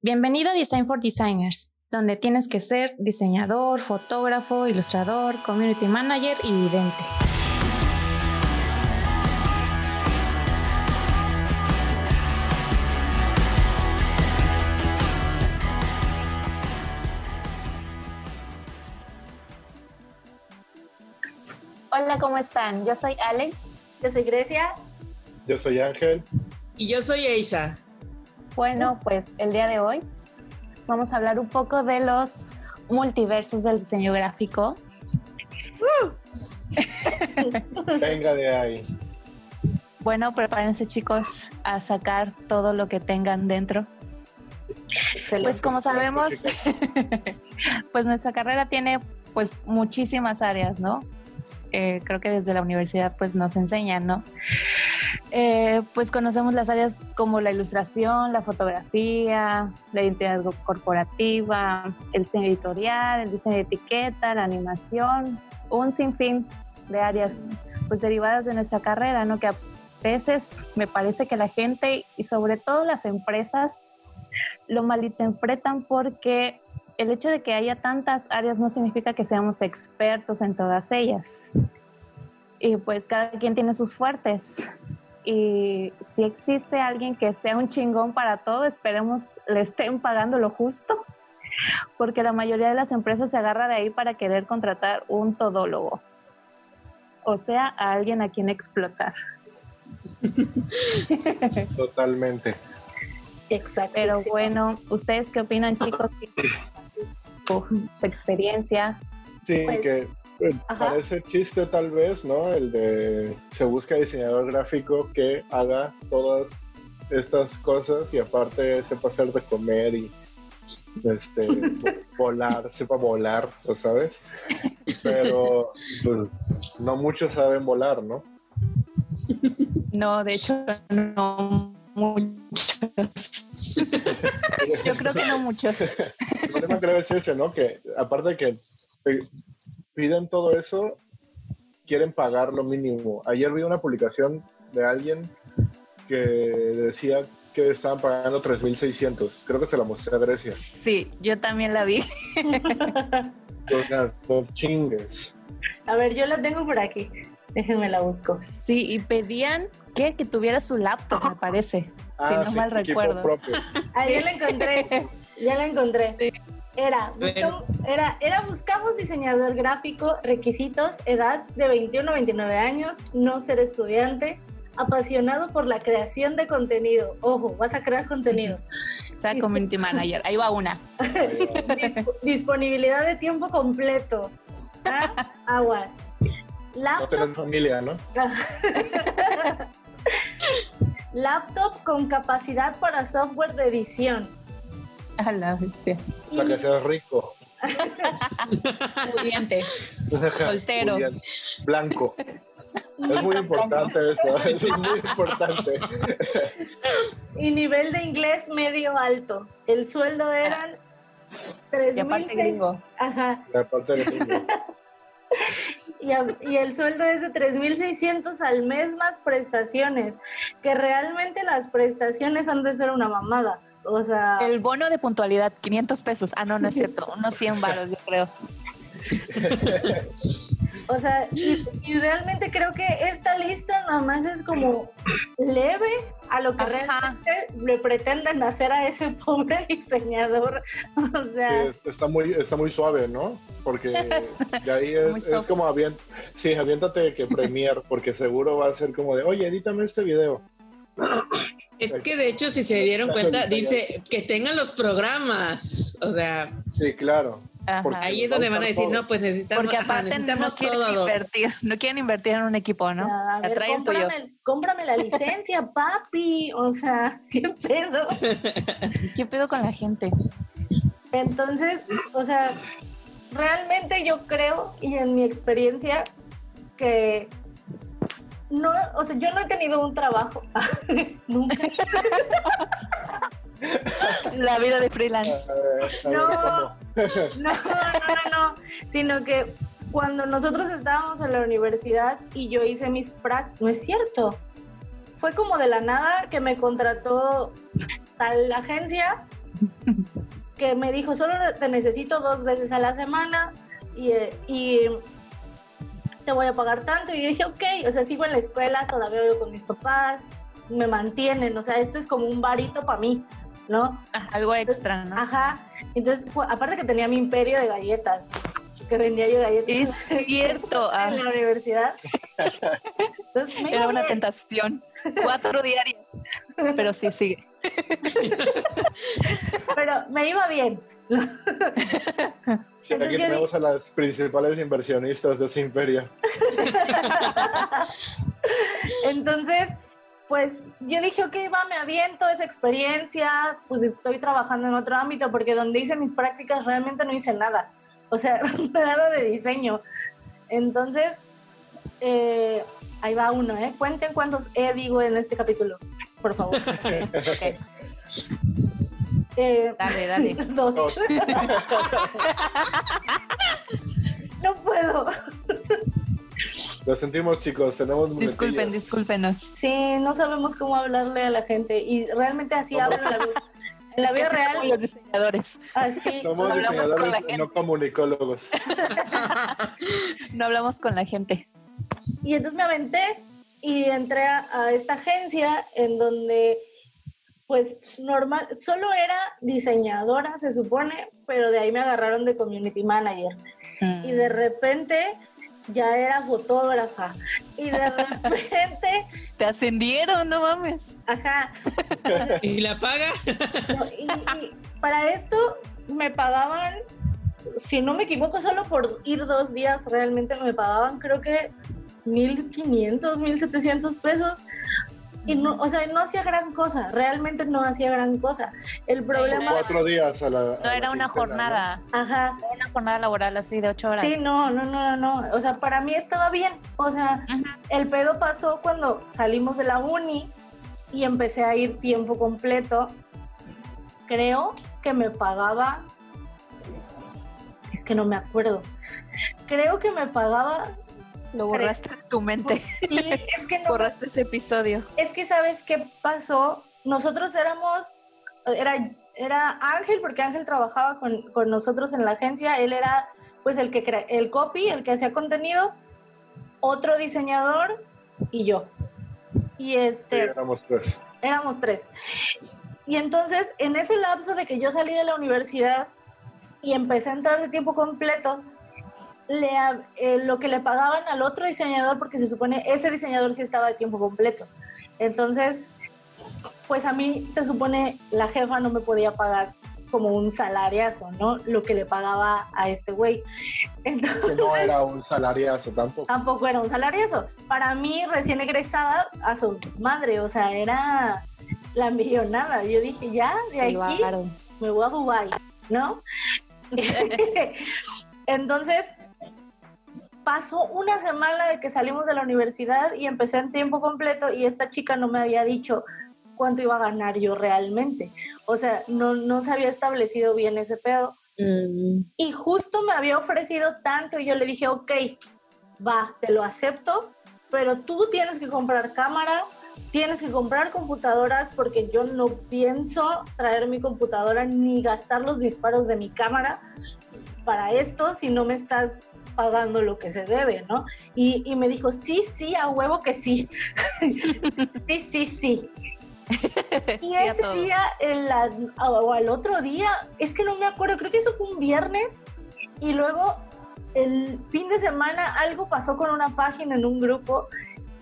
Bienvenido a Design for Designers, donde tienes que ser diseñador, fotógrafo, ilustrador, community manager y vidente. Hola, ¿cómo están? Yo soy Alex. Yo soy Grecia. Yo soy Ángel. Y yo soy Eisa. Bueno, pues el día de hoy vamos a hablar un poco de los multiversos del diseño gráfico. Venga de ahí. Bueno, prepárense chicos a sacar todo lo que tengan dentro. Pues como sabemos, pues nuestra carrera tiene pues muchísimas áreas, ¿no? Eh, creo que desde la universidad pues nos enseñan, ¿no? Eh, pues conocemos las áreas como la ilustración, la fotografía, la identidad corporativa, el diseño editorial, el diseño de etiqueta, la animación, un sinfín de áreas pues derivadas de nuestra carrera, ¿no? Que a veces me parece que la gente y sobre todo las empresas lo malinterpretan porque el hecho de que haya tantas áreas no significa que seamos expertos en todas ellas. Y pues cada quien tiene sus fuertes. Y si existe alguien que sea un chingón para todo, esperemos le estén pagando lo justo, porque la mayoría de las empresas se agarra de ahí para querer contratar un todólogo, o sea, a alguien a quien explotar. Totalmente. Exacto. Pero bueno, ¿ustedes qué opinan, chicos? su experiencia. Sí, pues, que eh, parece chiste tal vez, ¿no? El de se busca diseñador gráfico que haga todas estas cosas y aparte sepa hacer de comer y este volar, sepa volar, ¿sabes? Pero pues no muchos saben volar, ¿no? No, de hecho no muchos. Yo creo que no muchos. El problema creo es ese, ¿no? Que aparte de que piden todo eso, quieren pagar lo mínimo. Ayer vi una publicación de alguien que decía que estaban pagando 3.600. Creo que se la mostré a Grecia. Sí, yo también la vi. o sea, no chingues. A ver, yo la tengo por aquí. Déjenme la busco. Sí, y pedían que, que tuviera su laptop, me parece. si no mal recuerdo. Ahí ya la encontré. Ya la encontré. Era, era, era buscamos diseñador gráfico, requisitos, edad de 21 a 29 años, no ser estudiante, apasionado por la creación de contenido. Ojo, vas a crear contenido. O sea, community manager, ahí va una. disponibilidad de tiempo completo. ¿Ah? Aguas. Laptop. No familia, ¿no? Laptop con capacidad para software de edición. A la bestia. O sea, que seas rico. Pudiente. Soltero. Blanco. Es muy importante eso. Eso es muy importante. Y nivel de inglés medio alto. El sueldo eran. tres y aparte gringo. Ajá. Y aparte gringo. Y, y, el sueldo es de 3.600 al mes más prestaciones, que realmente las prestaciones han de ser una mamada. O sea... El bono de puntualidad, 500 pesos. Ah, no, no es cierto, unos 100 varos, yo creo. o sea, y, realmente creo que esta lista nada más es como leve a lo que realmente le pretenden hacer a ese pobre diseñador. O sea, está muy, está muy suave, ¿no? Porque de ahí es, es como aviéntate, sí, aviéntate que Premiere, porque seguro va a ser como de, oye, edítame este video. Es que de hecho, si se dieron cuenta, dice que tengan los programas. O sea. Sí, claro. Ahí es donde van a decir, no, pues necesitamos, Porque aparte no quieren invertir, no quieren invertir en un equipo, ¿no? A ver, cómprame, cómprame, la licencia, papi. O sea, ¿qué pedo? ¿Qué pedo con la gente? Entonces, o sea, realmente yo creo, y en mi experiencia, que no, o sea, yo no he tenido un trabajo. Nunca. La vida de freelance. No, no, no, no, no, sino que cuando nosotros estábamos en la universidad y yo hice mis prácticas, no es cierto. Fue como de la nada que me contrató tal agencia que me dijo, solo te necesito dos veces a la semana y, y te voy a pagar tanto. Y yo dije, ok, o sea, sigo en la escuela, todavía vivo con mis papás, me mantienen, o sea, esto es como un varito para mí, ¿no? algo extra, ¿no? Ajá. Entonces, aparte que tenía mi imperio de galletas, que vendía yo galletas. Es cierto. en la universidad. Era una tentación. Cuatro diarias. Pero sí, sigue. Pero me iba bien. Sí, aquí tenemos a las principales inversionistas de ese imperio. Entonces, pues yo dije, ok, va, me aviento esa experiencia, pues estoy trabajando en otro ámbito, porque donde hice mis prácticas realmente no hice nada, o sea, nada de diseño. Entonces, eh, ahí va uno, ¿eh? Cuenten cuántos E digo en este capítulo, por favor. Eh, dale, dale. Dos. no puedo. Lo sentimos, chicos, tenemos Disculpen, discúlpenos. Sí, no sabemos cómo hablarle a la gente y realmente así hablan la vida. En la vida real. Somos los diseñadores. Así. Somos diseñadores, no comunicólogos. no hablamos con la gente. Y entonces me aventé y entré a, esta agencia en donde, pues, normal, solo era diseñadora, se supone, pero de ahí me agarraron de community manager. Y de mm. repente ya era fotógrafa y de repente te ascendieron, no mames. Ajá. ¿Y la paga? y, para esto me pagaban, si no me equivoco, solo por ir dos días realmente me pagaban creo que 1.500, 1.700 pesos y no, o sea, no hacía gran cosa, realmente no hacía gran cosa. El problema... Cuatro días a la... no, era una jornada. Ajá. Era una jornada laboral así de ocho horas. Sí, no, no, no, no, o sea, para mí estaba bien. O sea, el pedo pasó cuando salimos de la uni y empecé a ir tiempo completo. Creo que me pagaba... Es que no me acuerdo. Creo que me pagaba lo borraste de tu mente. Sí, es que no. Borraste ese episodio. Es que, ¿sabes qué pasó? Nosotros éramos. Era, era Ángel, porque Ángel trabajaba con, con nosotros en la agencia. Él era, pues, el que el copy, el que hacía contenido. Otro diseñador y yo. Y este. éramos tres. Éramos tres. Y entonces, en ese lapso de que yo salí de la universidad y empecé a entrar de tiempo completo, le, eh, lo que le pagaban al otro diseñador, porque se supone ese diseñador sí estaba de tiempo completo. Entonces, pues a mí se supone la jefa no me podía pagar como un salariazo, ¿no? Lo que le pagaba a este güey. Entonces, no era un salariazo tampoco. Tampoco era un salariazo. Para mí, recién egresada, a su madre, o sea, era la millonada. Yo dije, ya, de aquí me voy a Dubai, ¿no? Entonces, pasó una semana de que salimos de la universidad y empecé en tiempo completo y esta chica no me había dicho cuánto iba a ganar yo realmente. O sea, no, no se había establecido bien ese pedo. Mm. Y justo me había ofrecido tanto y yo le dije, ok, va, te lo acepto, pero tú tienes que comprar cámara, tienes que comprar computadoras porque yo no pienso traer mi computadora ni gastar los disparos de mi cámara para esto si no me estás pagando lo que se debe, ¿no? Y, me dijo, sí, sí, a huevo que sí. sí, sí, sí. Y ese día, o al otro día, es que no me acuerdo, creo que eso fue un viernes y luego el fin de semana algo pasó con una página en un grupo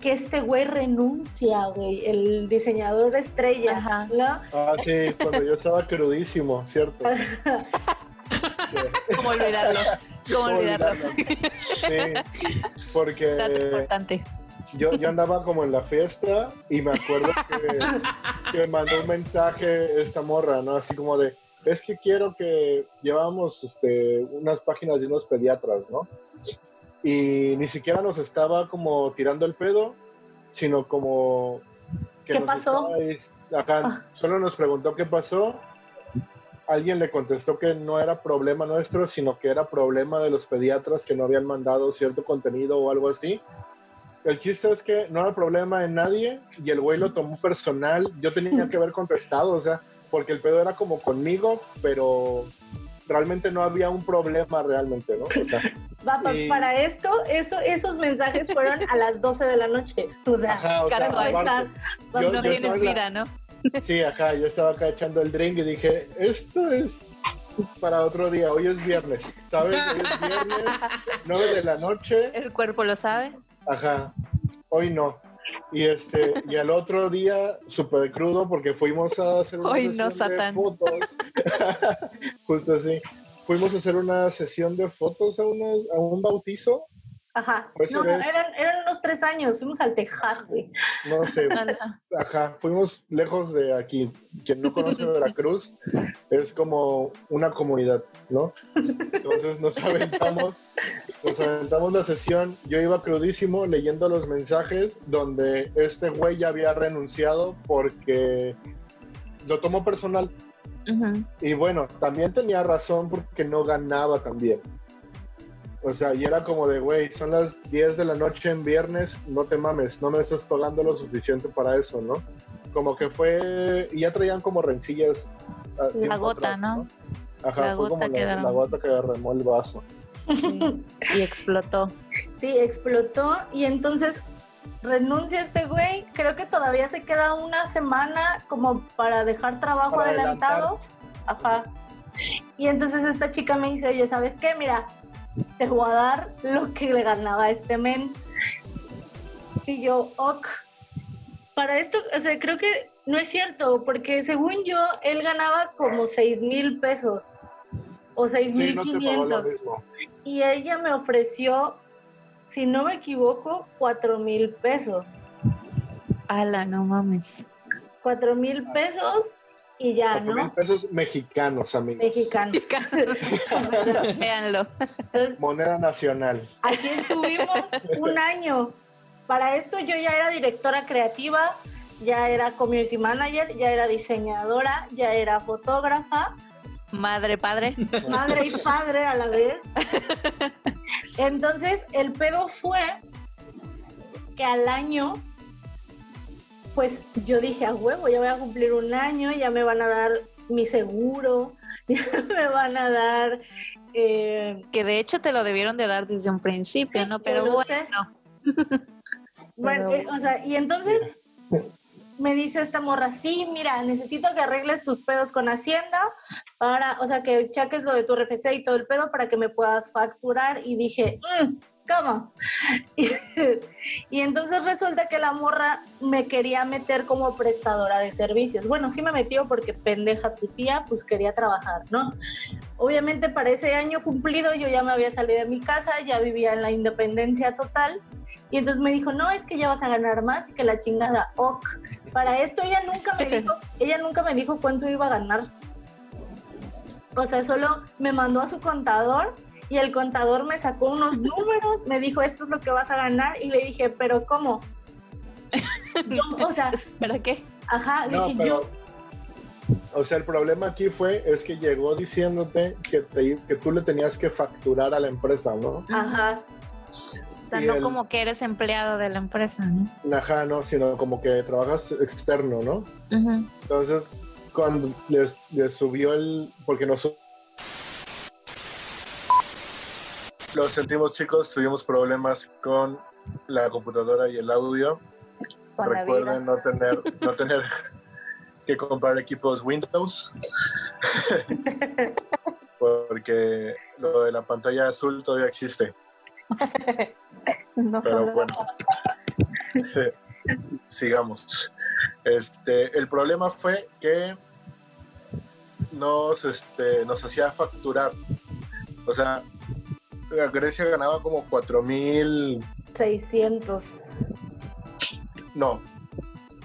que este güey renuncia, güey, el diseñador estrella. Ajá. Ah, sí, cuando yo estaba crudísimo, ¿cierto? ¿Cómo olvidarlo? ¿Cómo olvidarlo? Sí, porque Yo, yo andaba como en la fiesta y me acuerdo que, me mandó un mensaje esta morra, ¿no? Así como de, es que quiero que llevamos este, unas páginas de unos pediatras, ¿no? Y ni siquiera nos estaba como tirando el pedo, sino como... Que ¿Qué pasó? acá, ah. solo nos preguntó qué pasó alguien le contestó que no era problema nuestro, sino que era problema de los pediatras que no habían mandado cierto contenido o algo así. El chiste es que no era problema de nadie y el güey lo tomó personal. Yo tenía que haber contestado, o sea, porque el pedo era como conmigo, pero realmente no había un problema realmente, ¿no? O sea, Para esto, eso, esos mensajes fueron a las 12 de la noche. O sea, ajá, no tienes vida, ¿no? Sí, ajá, yo estaba acá echando el drink y dije, esto es para otro día, hoy es viernes, ¿sabes? Hoy es viernes, 9 de la noche. El cuerpo lo sabe. Ajá, hoy no. Y este, y al otro día, súper crudo, porque fuimos a hacer una sesión de fotos. Justo así. Fuimos a hacer una sesión de fotos a, a un bautizo Ajá. No, eran, eran unos tres años, fuimos al Tejar, güey. No sé. Ajá, fuimos lejos de aquí. Quien no conoce Veracruz, es como una comunidad, ¿no? Entonces nos aventamos, nos aventamos la sesión. Yo iba crudísimo leyendo los mensajes donde este güey ya había renunciado porque lo tomó personal. Y bueno, también tenía razón porque no ganaba también. O sea, y era como de, güey, son las 10 de la noche en viernes, no te mames, no me estás pagando lo suficiente para eso, ¿no? Como que fue, y ya traían como rencillas. La gota, ¿no? Ajá, la fue como la, gota que derramó el vaso. y explotó. Sí, explotó y entonces renuncia este güey, creo que todavía se queda una semana como para dejar trabajo adelantado. Ajá. Y entonces esta chica me dice, oye, ¿sabes qué? Mira, te voy a dar lo que le ganaba a este men. Y yo, ok. Para esto, o sea, creo que no es cierto, porque según yo, él ganaba como 6 mil pesos o 6 mil 500. y ella me ofreció, si no me equivoco, 4 mil pesos. Ala, no mames. 4 mil pesos y ya, ¿no? Pesos mexicanos, amigos. Mexicanos. Véanlo. Moneda nacional. Así estuvimos un año. Para esto yo ya era directora creativa, ya era community manager, ya era diseñadora, ya era fotógrafa. Madre, padre. Madre y padre a la vez. Entonces, el pedo fue que al año pues yo dije, a huevo, ya voy a cumplir un año, ya me van a dar mi seguro, ya me van a dar... Eh, que de hecho te lo debieron de dar desde un principio, ¿no? Pero bueno. bueno, eh, o sea, y entonces me dice esta morra, sí, mira, necesito que arregles tus pedos con Hacienda para, o sea, que cheques lo de tu RFC y todo el pedo para que me puedas facturar. Y dije, mm, ¿cómo? Y, entonces resulta que la morra me quería meter como prestadora de servicios. Bueno, sí me metió porque pendeja tu tía, pues quería trabajar, ¿no? Obviamente para ese año cumplido yo ya me había salido de mi casa, ya vivía en la independencia total. Y entonces me dijo, no, es que ya vas a ganar más y que la chingada, ok. Para esto ella nunca me dijo, ella nunca me dijo cuánto iba a ganar. O sea, solo me mandó a su contador y el contador me sacó unos números, me dijo, esto es lo que vas a ganar, y le dije, pero ¿cómo? o sea, ¿para qué? Ajá, le dije yo. O sea, el problema aquí fue, es que llegó diciéndote que, que tú le tenías que facturar a la empresa, ¿no? Ajá. O sea, no como que eres empleado de la empresa, ¿no? Ajá, no, sino como que trabajas externo, ¿no? Entonces, cuando les, les, subió el, porque nosotros Lo sentimos chicos, tuvimos problemas con la computadora y el audio. Recuerden no tener, no tener que comprar equipos Windows. Porque lo de la pantalla azul todavía existe. no Pero bueno. Sigamos. Este, el problema fue que nos, este, nos hacía facturar. O sea, Grecia ganaba como 4.600. No,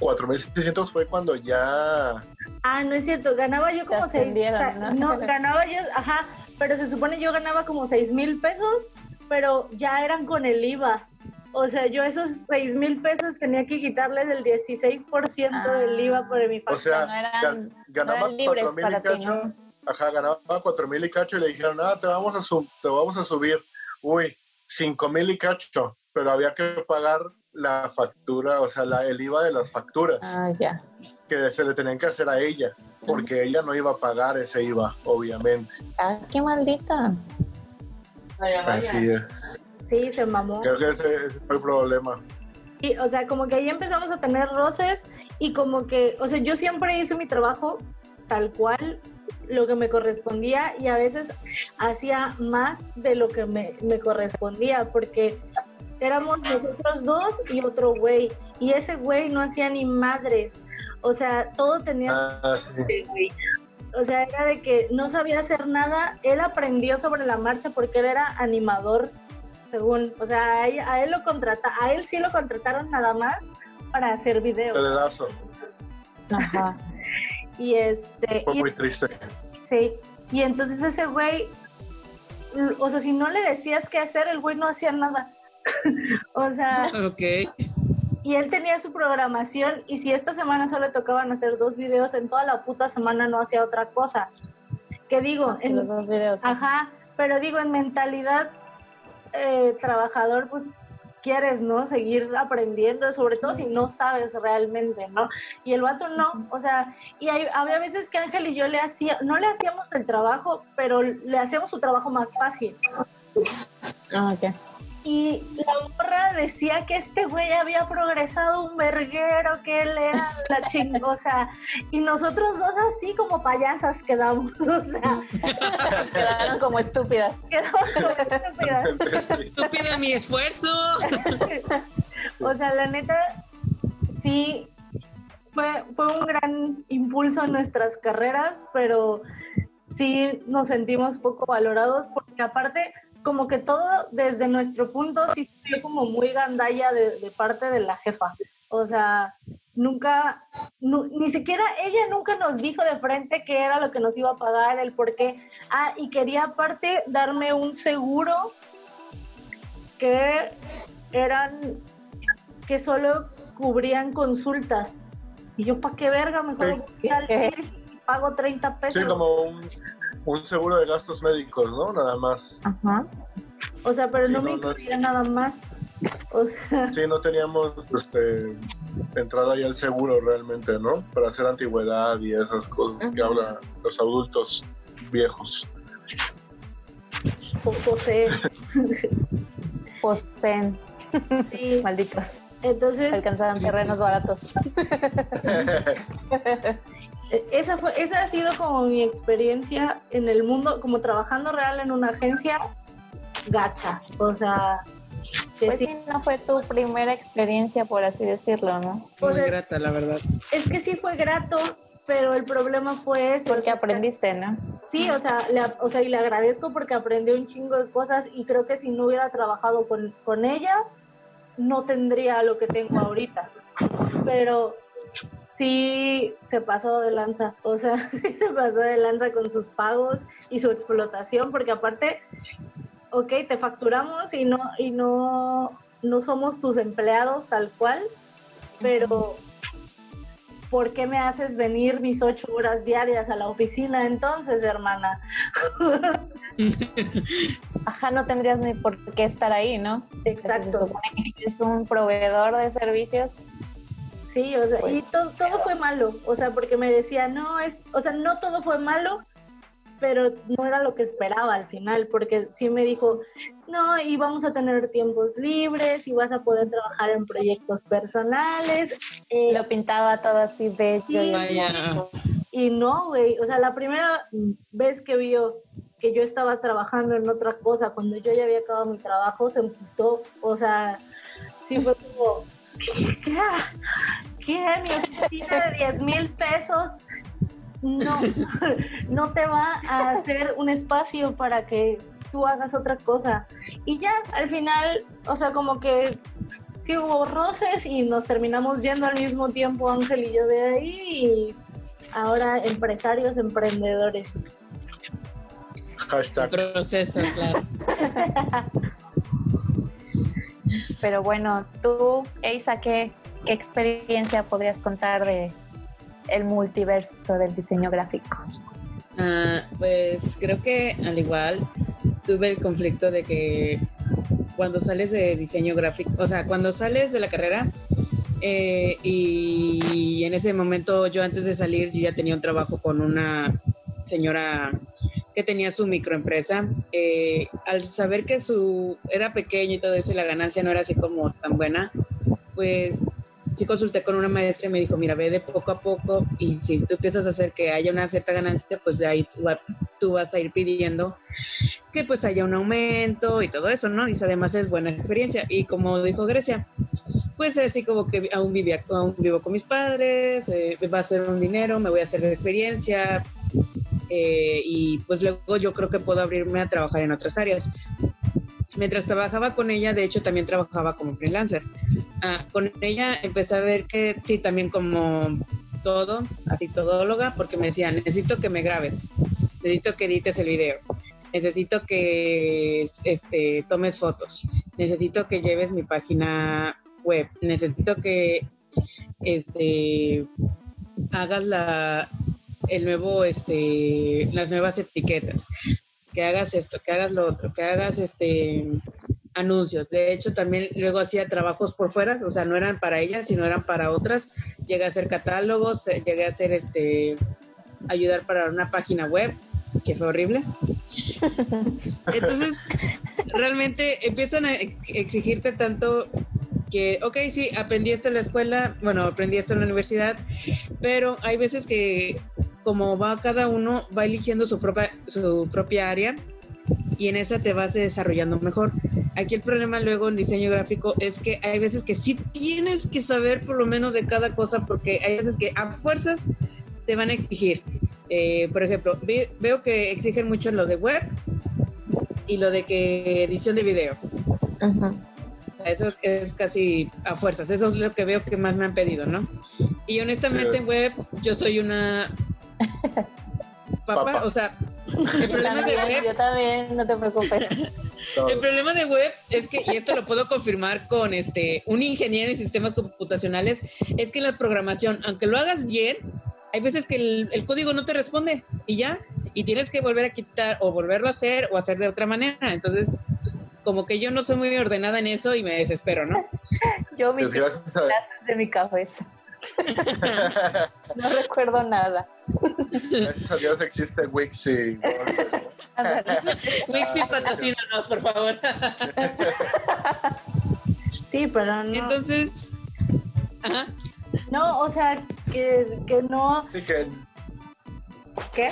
4.600 fue cuando ya... Ah, no es cierto, ganaba yo como 6... ¿no? no, ganaba yo, ajá, pero se supone yo ganaba como 6 mil pesos, pero ya eran con el IVA. O sea, yo esos 6 mil pesos tenía que quitarles el 16% del IVA por mi factura. O sea, no eran, ganaba no libres para ti, ¿no? Ajá, ganaba cuatro mil y cacho y le dijeron, nada, te vamos a, te vamos a subir, uy, cinco mil y cacho, pero había que pagar la factura, o sea, la, el IVA de las facturas. Ah, ya. Que se le tenían que hacer a ella. porque ella no iba a pagar ese IVA, obviamente. Ah, qué maldita. Así es. Sí, se mamó. Creo que ese, fue el problema. Y, o sea, como que ahí empezamos a tener roces y como que, o sea, yo siempre hice mi trabajo tal cual lo que me correspondía y a veces hacía más de lo que me, me correspondía porque éramos nosotros dos y otro güey y ese güey no hacía ni madres, o sea, todo tenía... Ah, o sea, era de que no sabía hacer nada, él aprendió sobre la marcha porque él era animador, según, o sea, a él, lo contrata, a él sí lo contrataron nada más para hacer videos. Ajá. Y este. Fue muy triste. Sí. Y entonces ese güey, o sea, si no le decías qué hacer, el güey no hacía nada. o sea. Ok. Y él tenía su programación y si esta semana solo le tocaban hacer dos videos, en toda la puta semana no hacía otra cosa. ¿Qué digo? en los dos videos. Ajá, pero digo, en mentalidad eh, trabajador, pues quieres, ¿no? Seguir aprendiendo, sobre todo si no sabes realmente, ¿no? Y el vato no, o sea, y había veces que Ángel y yo le hacía, no le hacíamos el trabajo, pero le hacíamos su trabajo más fácil. Ah, ok y la morra decía que este güey había progresado un verguero, que él era la chingosa. Y nosotros dos así como payasas quedamos, o sea. Quedaron como estúpidas. Quedamos como estúpidas. Estúpida mi esfuerzo. o sea, la neta, sí, fue, fue un gran impulso en nuestras carreras, pero sí nos sentimos poco valorados porque aparte como que todo desde nuestro punto sí fue como muy gandalla de, parte de la jefa. O sea, nunca, ni siquiera ella nunca nos dijo de frente qué era lo que nos iba a pagar, el por qué. Ah, y quería aparte darme un seguro que eran, que solo cubrían consultas. Y yo, ¿para qué verga? Mejor voy al pago 30 pesos. Sí, como un un seguro de gastos médicos, ¿no? Nada más. Ajá. O sea, pero no me incluía nada más. O sea... Sí, no teníamos este, entrada ya al seguro realmente, ¿no? Para hacer antigüedad y esas cosas que hablan los adultos viejos. Poseen. Poseen. Sí. Malditos. Entonces. Alcanzaban terrenos baratos. esa, fue, esa ha sido como mi experiencia en el mundo, como trabajando real en una agencia gacha. O sea, pues sí, no fue tu primera experiencia, por así decirlo, ¿no? Muy grata, la verdad. Es que sí fue grato, pero el problema fue eso. Porque aprendiste, ¿no? Sí, o sea, le, o sea, y le agradezco porque aprendió un chingo de cosas y creo que si no hubiera trabajado con, con ella, no tendría lo que tengo ahorita. Pero sí se pasó de lanza, o sea, sí se pasó de lanza con sus pagos y su explotación, porque aparte, ok, te facturamos y no, y no, no somos tus empleados tal cual, pero ¿por qué me haces venir mis ocho horas diarias a la oficina entonces, hermana? Ajá, no tendrías ni por qué estar ahí, ¿no? Exacto. se supone que es un proveedor de servicios Sí, o sea, y pues, todo, todo fue malo, o sea, porque me decía, no, es, o sea, no todo fue malo, pero no era lo que esperaba al final, porque sí me dijo, no, y vamos a tener tiempos libres y vas a poder trabajar en proyectos personales. Eh, lo pintaba todo así bello. y, y no, güey, o sea, la primera vez que vio que yo estaba trabajando en otra cosa, cuando yo ya había acabado mi trabajo, se emputó, o sea, sí fue como ¿Qué? ¿Qué? Mi oficina de 10 mil pesos no, no te va a hacer un espacio para que tú hagas otra cosa. Y ya, al final, o sea, como que sí hubo roces y nos terminamos yendo al mismo tiempo, Ángel y yo de ahí, y ahora empresarios, emprendedores. Hashtag. Proceso, claro. Pero bueno, tú, Eisa, ¿qué, experiencia podrías contar de el multiverso del diseño gráfico? Ah, pues creo que al igual tuve el conflicto de que cuando sales de diseño gráfico, o sea, cuando sales de la carrera, Eh, y en ese momento yo antes de salir yo ya tenía un trabajo con una señora que tenía su microempresa. Eh, al saber que su era pequeño y todo eso y la ganancia no era así como tan buena, pues sí consulté con una maestra y me dijo, mira, ve de poco a poco y si tú empiezas a hacer que haya una cierta ganancia, pues de ahí tú, vas a ir pidiendo que pues haya un aumento y todo eso, ¿no? Y además es buena experiencia. Y como dijo Grecia, pues así como que aún, vivía, vivo con mis padres, eh, va a ser un dinero, me voy a hacer de experiencia. Eh, y pues luego yo creo que puedo abrirme a trabajar en otras áreas mientras trabajaba con ella, de hecho también trabajaba como freelancer. Ah, con ella empecé a ver que sí, también como todo, así todóloga, porque me decía, necesito que me grabes, necesito que edites el video, necesito que este, tomes fotos, necesito que lleves mi página web, necesito que este, hagas la, el nuevo, este, las nuevas etiquetas, que hagas esto, que hagas lo otro, que hagas este anuncios. De hecho, también luego hacía trabajos por fuera, o sea, no eran para ellas, sino eran para otras. Llegué a hacer catálogos, eh, llegué a hacer este ayudar para una página web, que fue horrible. Entonces, realmente empiezan a exigirte tanto que, ok, sí, aprendí esto en la escuela, bueno, aprendí esto en la universidad, pero hay veces que como va cada uno, va eligiendo su propia, su propia área y en esa te vas desarrollando mejor. Aquí el problema luego en diseño gráfico es que hay veces que sí tienes que saber por lo menos de cada cosa porque hay veces que a fuerzas te van a exigir. Eh, por ejemplo, veo que exigen mucho lo de web y lo de que edición de video. Eso es casi a fuerzas, eso es lo que veo que más me han pedido, ¿no? Y honestamente en web yo soy una Papá, o sea, el problema de web. Yo también, no te preocupes. el problema de web es que, y esto lo puedo confirmar con este un ingeniero en sistemas computacionales, es que la programación, aunque lo hagas bien, hay veces que el, código no te responde y ya, y tienes que volver a quitar o volverlo a hacer o hacer de otra manera. Entonces, como que yo no soy muy ordenada en eso y me desespero, ¿no? yo mis clases de mi cabeza. no recuerdo nada. Gracias a Dios existe Wixi. Wixi, patrocínanos, por favor. sí, pero no. Entonces, ajá. No, o sea, que, que no. Sí, que. ¿Qué?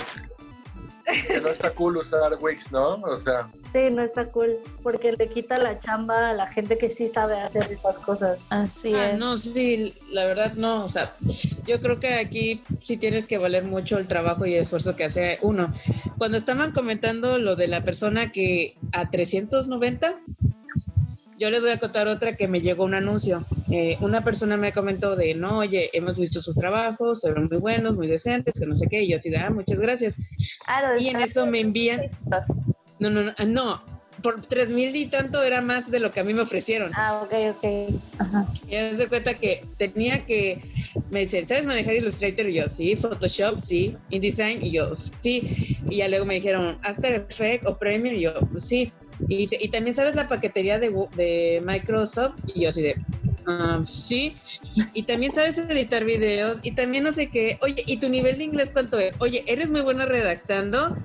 Que no está cool usar Wix, ¿no? O sea. Sí, no está cool, porque le quita la chamba a la gente que sí sabe hacer estas cosas. Así ah, es. No, sí, la verdad no, o sea, yo creo que aquí sí tienes que valer mucho el trabajo y el esfuerzo que hace uno. Cuando estaban comentando lo de la persona que a 390, yo les voy a contar otra que me llegó un anuncio. Eh, una persona me comentó de, no, oye, hemos visto sus trabajos, son muy buenos, muy decentes, que no sé qué, y yo así de, ah, muchas gracias. Ah, y en eso me envían... No, no, no, no. Por tres mil y tanto era más de lo que a mí me ofrecieron. Ah, ok, ok. Ajá. Y me doy cuenta que tenía que, me dicen, ¿sabes manejar Illustrator? Y yo, sí, Photoshop, sí, InDesign, y yo, sí. Y ya luego me dijeron, After Effects o Premiere, y yo, sí. Y dice, ¿y también sabes la paquetería de, de Microsoft? Y yo así de, Ah, sí, y también sabes editar videos y también no sé qué. Oye, ¿y tu nivel de inglés cuánto es? Oye, ¿eres muy buena redactando?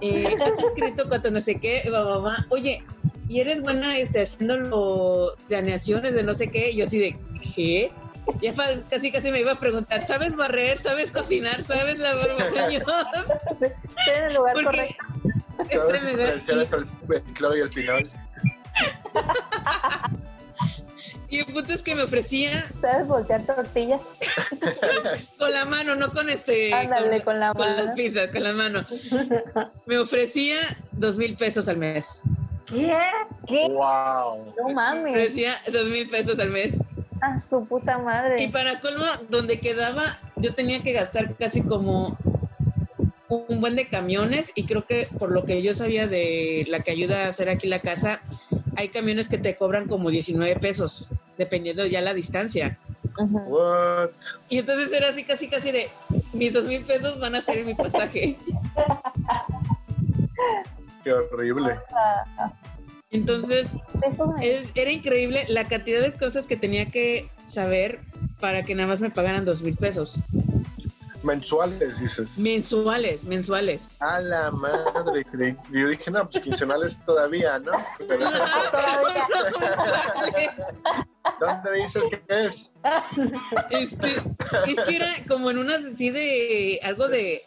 Eh, ¿Has escrito cuánto no sé qué? Oye, ¿y eres buena este, haciendo planeaciones de no sé qué? Yo así de, ¿qué? Ya casi casi me iba a preguntar, ¿sabes barrer? ¿Sabes cocinar? ¿Sabes lavar baños? Estoy en el lugar correcto. ¿Sabes el, claro y el final? Y el punto es que me ofrecía. ¿Sabes voltear tortillas? con la mano, no con este. Ándale, con, la, con las pizzas, con la mano. Me ofrecía dos mil pesos al mes. ¿Qué? ¿Qué? ¡Wow! No mames. Me ofrecía dos mil pesos al mes. A su puta madre. Y para colmo, donde quedaba, yo tenía que gastar casi como un buen de camiones y creo que por lo que yo sabía de la que ayuda a hacer aquí la casa, hay camiones que te cobran como 19 pesos, dependiendo ya la distancia. What? Y entonces era así casi casi de mis dos mil pesos van a ser en mi pasaje. Qué horrible. Entonces era increíble la cantidad de cosas que tenía que saber para que nada más me pagaran dos mil pesos. Mensuales, dices. Mensuales, mensuales. A la madre, yo dije, no, pues quincenales todavía, ¿no? Pero... ¿Dónde dices que es? Este, es que era como en una así de algo de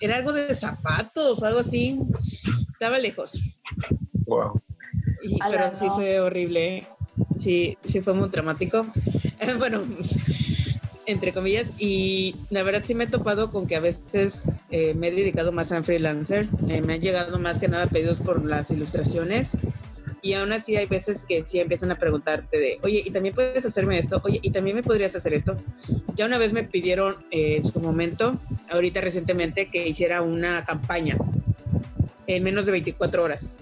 era algo de zapatos, algo así. Estaba lejos. Wow. pero sí fue horrible. Sí, sí fue muy dramático. bueno, entre comillas, y la verdad sí me he topado con que a veces eh, me he dedicado más a freelancer, eh, me han llegado más que nada pedidos por las ilustraciones y aún así hay veces que sí empiezan a preguntarte de, oye, ¿y también puedes hacerme esto? Oye, ¿y también me podrías hacer esto? Ya una vez me pidieron eh, en su momento, ahorita recientemente, que hiciera una campaña en menos de 24 horas.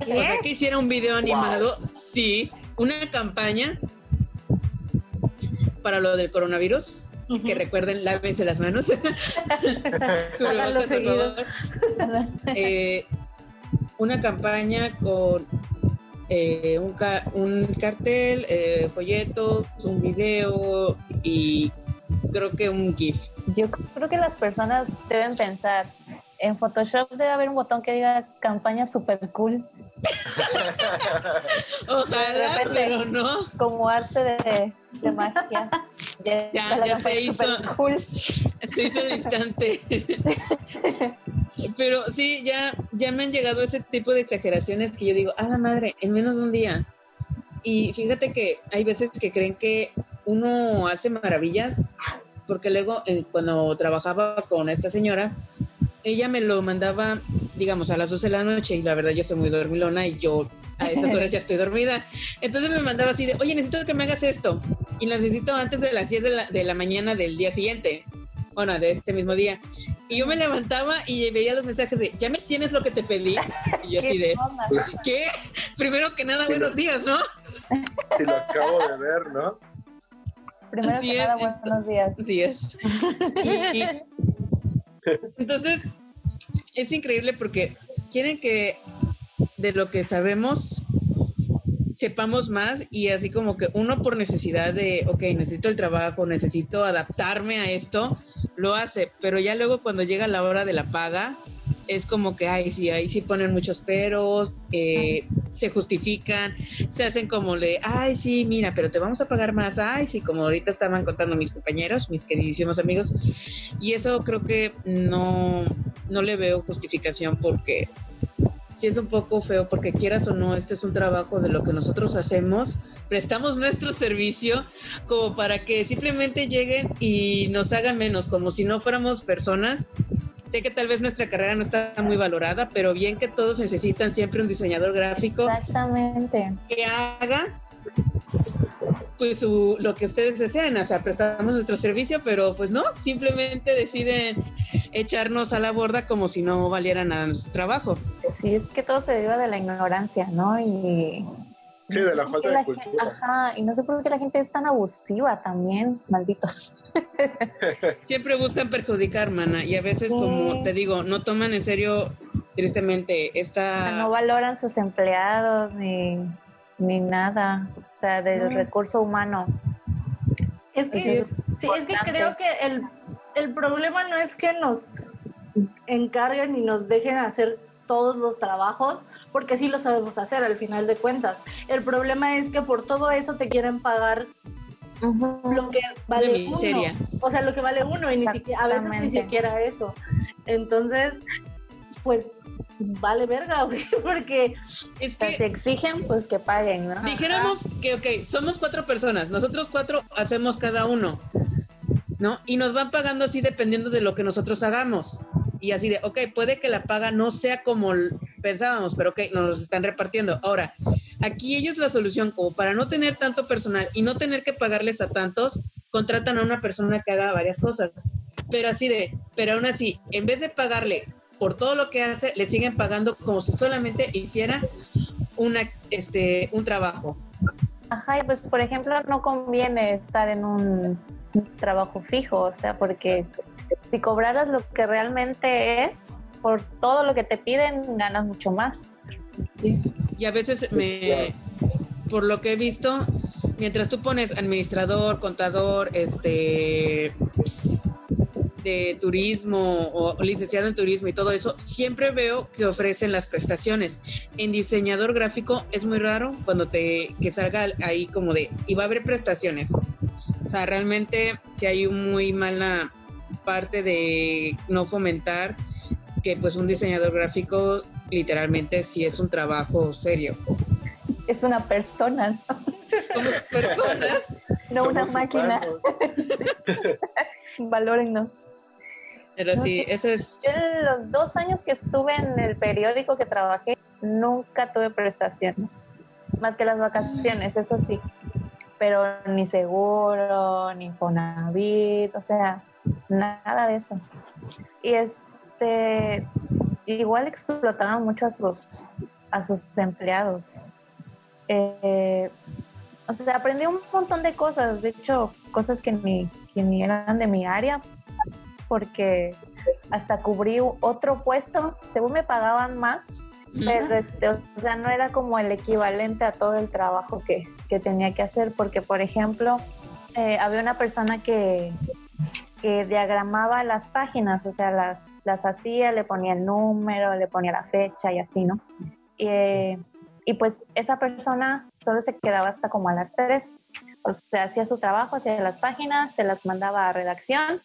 O sea, que hiciera un video animado, sí, una campaña para lo del coronavirus. Que recuerden, lávense las manos. eh, una campaña con eh, un, un, cartel, eh, folletos, un video y creo que un GIF. Yo creo que las personas deben pensar, en Photoshop debe haber un botón que diga campaña super cool. Ojalá, pero no. Como arte de, de magia. Ya, ya, se hizo. Cool. Se hizo el instante. pero sí, ya, ya me han llegado ese tipo de exageraciones que yo digo, ah, la madre, en menos de un día. Y fíjate que hay veces que creen que uno hace maravillas, porque luego eh, cuando trabajaba con esta señora, ella me lo mandaba, digamos, a las 12 de la noche y la verdad yo soy muy dormilona y yo a esas horas ya estoy dormida. Entonces me mandaba así de, oye, necesito que me hagas esto. Y lo necesito antes de las 10 de la, de la mañana del día siguiente. Bueno, de este mismo día. Y yo me levantaba y veía los mensajes de, ¿ya me tienes lo que te pedí? Y yo así de, ¿qué? Primero que nada, buenos días, ¿no? Si lo acabo de ver, ¿no? Primero que nada, buenos días. Días. y, entonces, es increíble porque quieren que de lo que sabemos sepamos más y así como que uno por necesidad de, ok, necesito el trabajo, necesito adaptarme a esto, lo hace, pero ya luego cuando llega la hora de la paga, es como que, ay, sí, ahí sí ponen muchos peros, eh, se justifican, se hacen como de, ay, sí, mira, pero te vamos a pagar más, ay, sí, como ahorita estaban contando mis compañeros, mis queridísimos amigos, y eso creo que no, no le veo justificación porque sí es un poco feo porque quieras o no, este es un trabajo de lo que nosotros hacemos, prestamos nuestro servicio como para que simplemente lleguen y nos hagan menos, como si no fuéramos personas Sé que tal vez nuestra carrera no está muy valorada, pero bien que todos necesitan siempre un diseñador gráfico. Exactamente. Que haga pues lo que ustedes deseen, o sea, prestamos nuestro servicio, pero pues no, simplemente deciden echarnos a la borda como si no valiera nada nuestro trabajo. Sí, es que todo se deriva de la ignorancia, ¿no? Y Sí, de la falta de cultura. ajá, y no sé por qué la gente es tan abusiva también, malditos. Siempre buscan perjudicar, mana, y a veces, como te digo, no toman en serio, tristemente, esta... O sea, no valoran sus empleados ni, ni nada, o sea, del recurso humano. Es que, sí, es que creo que el, el problema no es que nos encarguen y nos dejen hacer todos los trabajos, porque sí lo sabemos hacer al final de cuentas. El problema es que por todo eso te quieren pagar lo que vale uno. O sea, lo que vale uno y ni siquiera, a veces ni siquiera eso. Entonces, pues vale verga, porque es que se exigen, pues que paguen, ¿no? Dijéramos que, ok, somos cuatro personas, nosotros cuatro hacemos cada uno, ¿no? Y nos van pagando así dependiendo de lo que nosotros hagamos y así de, ok, puede que la paga no sea como pensábamos, pero ok, nos están repartiendo. Ahora, aquí ellos la solución, como para no tener tanto personal y no tener que pagarles a tantos, contratan a una persona que haga varias cosas. Pero así de, pero aún así, en vez de pagarle por todo lo que hace, le siguen pagando como si solamente hiciera una, este, un trabajo. Ajá, y pues por ejemplo no conviene estar en un trabajo fijo, o sea, porque si cobraras lo que realmente es, por todo lo que te piden, ganas mucho más. Sí. Y a veces me, por lo que he visto, mientras tú pones administrador, contador, este de turismo o licenciado en turismo y todo eso, siempre veo que ofrecen las prestaciones. En diseñador gráfico es muy raro cuando te que salga ahí como de y va a haber prestaciones. O sea, realmente si hay un muy mala parte de no fomentar que pues un diseñador gráfico literalmente sí es un trabajo serio. Es una persona. Somos personas. no una máquina. Valórennos. Pero sí, eso es. Yo en los dos años que estuve en el periódico que trabajé, nunca tuve prestaciones, más que las vacaciones, eso sí. Pero ni seguro, ni Fonavit, o sea, nada de eso. Y este, igual explotaban mucho a sus, a sus empleados. Eh, o sea, aprendí un montón de cosas, de hecho, cosas que ni, que ni eran de mi área, porque hasta cubrí otro puesto, según me pagaban más, pero este, o sea, no era como el equivalente a todo el trabajo que, que tenía que hacer, porque por ejemplo, eh, había una persona que, que diagramaba las páginas, o sea, las, las hacía, le ponía el número, le ponía la fecha y así, ¿no? Y, y pues esa persona solo se quedaba hasta como a las 3. O sea, hacía su trabajo, hacía las páginas, se las mandaba a redacción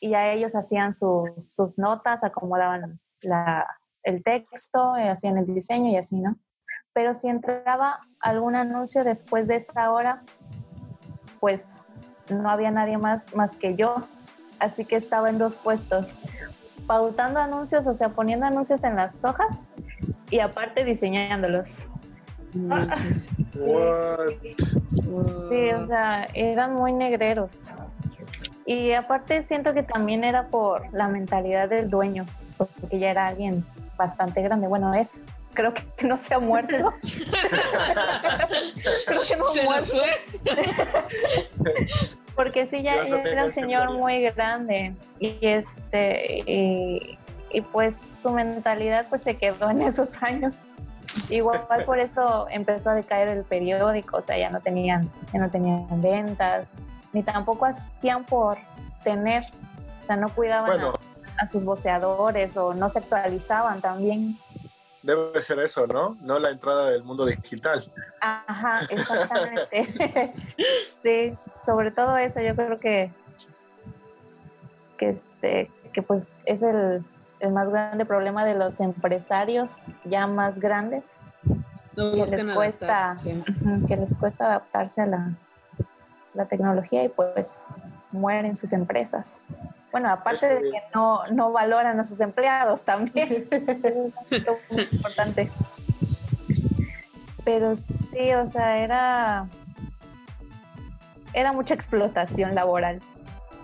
y ya ellos hacían sus notas, acomodaban la, el texto, eh, hacían el diseño y así, ¿no? Pero si entraba algún anuncio después de esa hora, pues no había nadie más más que yo, así que estaba en dos puestos, pautando anuncios, o sea, poniendo anuncios en las hojas y aparte diseñándolos. Sí, o sea, eran muy negreros. Y aparte siento que también era por la mentalidad del dueño, porque ya era alguien bastante grande. Bueno, es, creo que no se ha muerto. creo que no ha muerto. porque sí, ya, era un señor muy grande. Y este, y, y pues su mentalidad pues se quedó en esos años. Igual por eso empezó a decaer el periódico, o sea, ya no tenían, ya no tenían ventas, ni tampoco hacían por tener, o sea, no cuidaban a, sus voceadores o no se actualizaban también. Debe ser eso, ¿no? No la entrada del mundo digital. Ajá, exactamente. sí, sobre todo eso, yo creo que, que, este, que pues es el, el más grande problema de los empresarios ya más grandes que les cuesta que les cuesta adaptarse a la, la, tecnología y pues mueren sus empresas. Bueno, aparte de que no, no valoran a sus empleados también. Eso es muy importante. Pero sí, o sea, era era mucha explotación laboral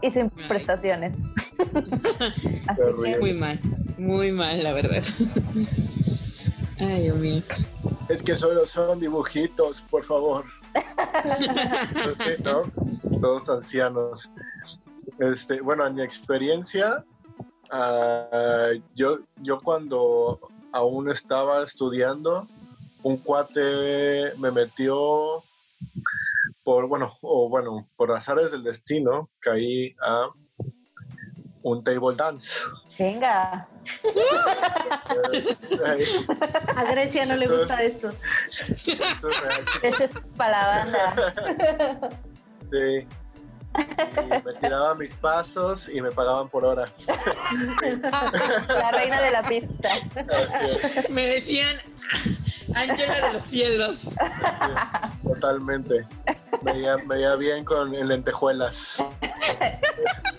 y sin prestaciones. Así que... Muy mal, muy mal, la verdad. Ay, Dios mío. Es que solo son dibujitos, por favor. ¿No? Todos ancianos. Este, bueno, en mi experiencia, uh, yo, yo cuando aún estaba estudiando, un cuate me metió por, bueno, o bueno, por azares del destino, caí a un table dance. Venga. a Grecia no le gusta esto. Eso es para la banda. Sí. Y me tiraba mis pasos y me pagaban por hora. La reina de la pista. Me decían Ángela de los cielos. Totalmente. Me veía, bien con lentejuelas.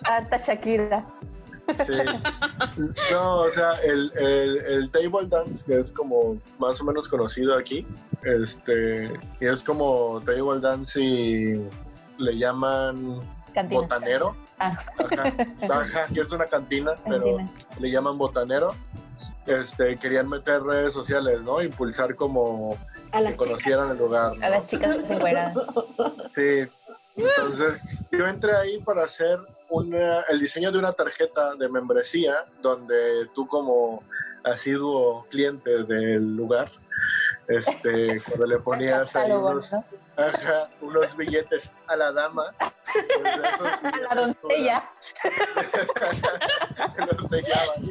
Alta Shakira. Sí. No, o sea, el, el, table dance, que es como más o menos conocido aquí, este, y es como table dance y le llaman botanero. Ah. Ajá, que es una cantina, pero le llaman botanero. Este, querían meter redes sociales, ¿no? Impulsar como a que conocieran el lugar. A las chicas desencueradas. Sí. Entonces, yo entré ahí para hacer una, el diseño de una tarjeta de membresía donde tú como asiduo cliente del lugar, este, cuando le ponías ahí Ajá, unos billetes a la dama. Pues, a la doncella. Los sellaban.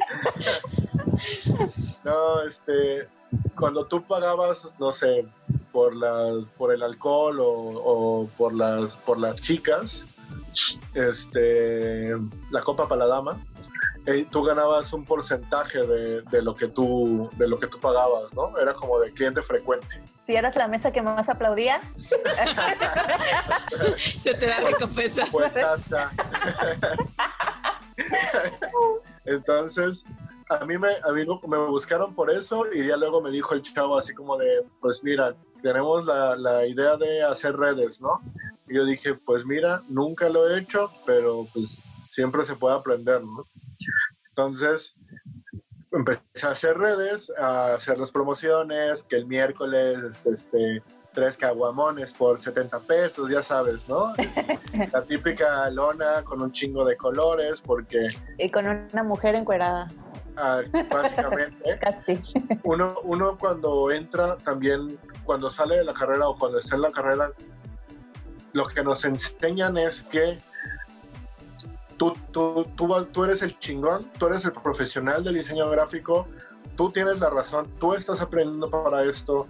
No, este, cuando tú pagabas, no sé, por la, por el alcohol o, o por las por las chicas, este, la copa para la dama, eh, tú ganabas un porcentaje de, de, lo que tú de lo que tú pagabas, ¿no? Era como de cliente frecuente. Si eras la mesa que más aplaudía. Se te da recompensa. Pues hasta. Entonces, a mí, me, a mí me buscaron por eso y ya luego me dijo el chavo así como de, pues mira, tenemos la, la idea de hacer redes, ¿no? Y yo dije, pues mira, nunca lo he hecho, pero pues siempre se puede aprender, ¿no? Entonces, empecé a hacer redes, a hacer las promociones, que el miércoles, este, tres caguamones por 70 pesos, ya sabes, ¿no? La típica lona con un chingo de colores, porque... Y con una mujer encuerada. Ah, básicamente. Casi. Uno, uno cuando entra también, cuando sale de la carrera o cuando está en la carrera, lo que nos enseñan es que tú, tú, tú, tú eres el chingón, tú eres el profesional del diseño gráfico, tú tienes la razón, tú estás aprendiendo para esto,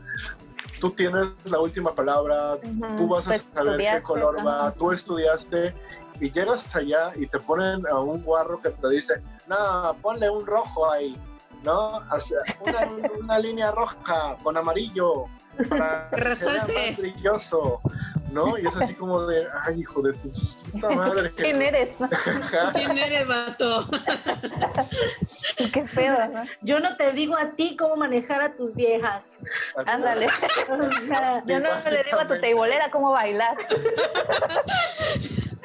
tú tienes la última palabra, tú vas a saber qué color va, tú estudiaste y llegas allá y te ponen a un guarro que te dice, no, ponle un rojo ahí, ¿no? Una, una línea roja con amarillo para que sea más brilloso. ¿No? Y es así como de, ay, hijo de tu puta madre. ¿Quién eres? ¿Quién eres, vato? Qué feo, ¿no? Yo no te digo a ti cómo manejar a tus viejas. Ándale. O sea, yo no le digo a tu teibolera cómo bailar.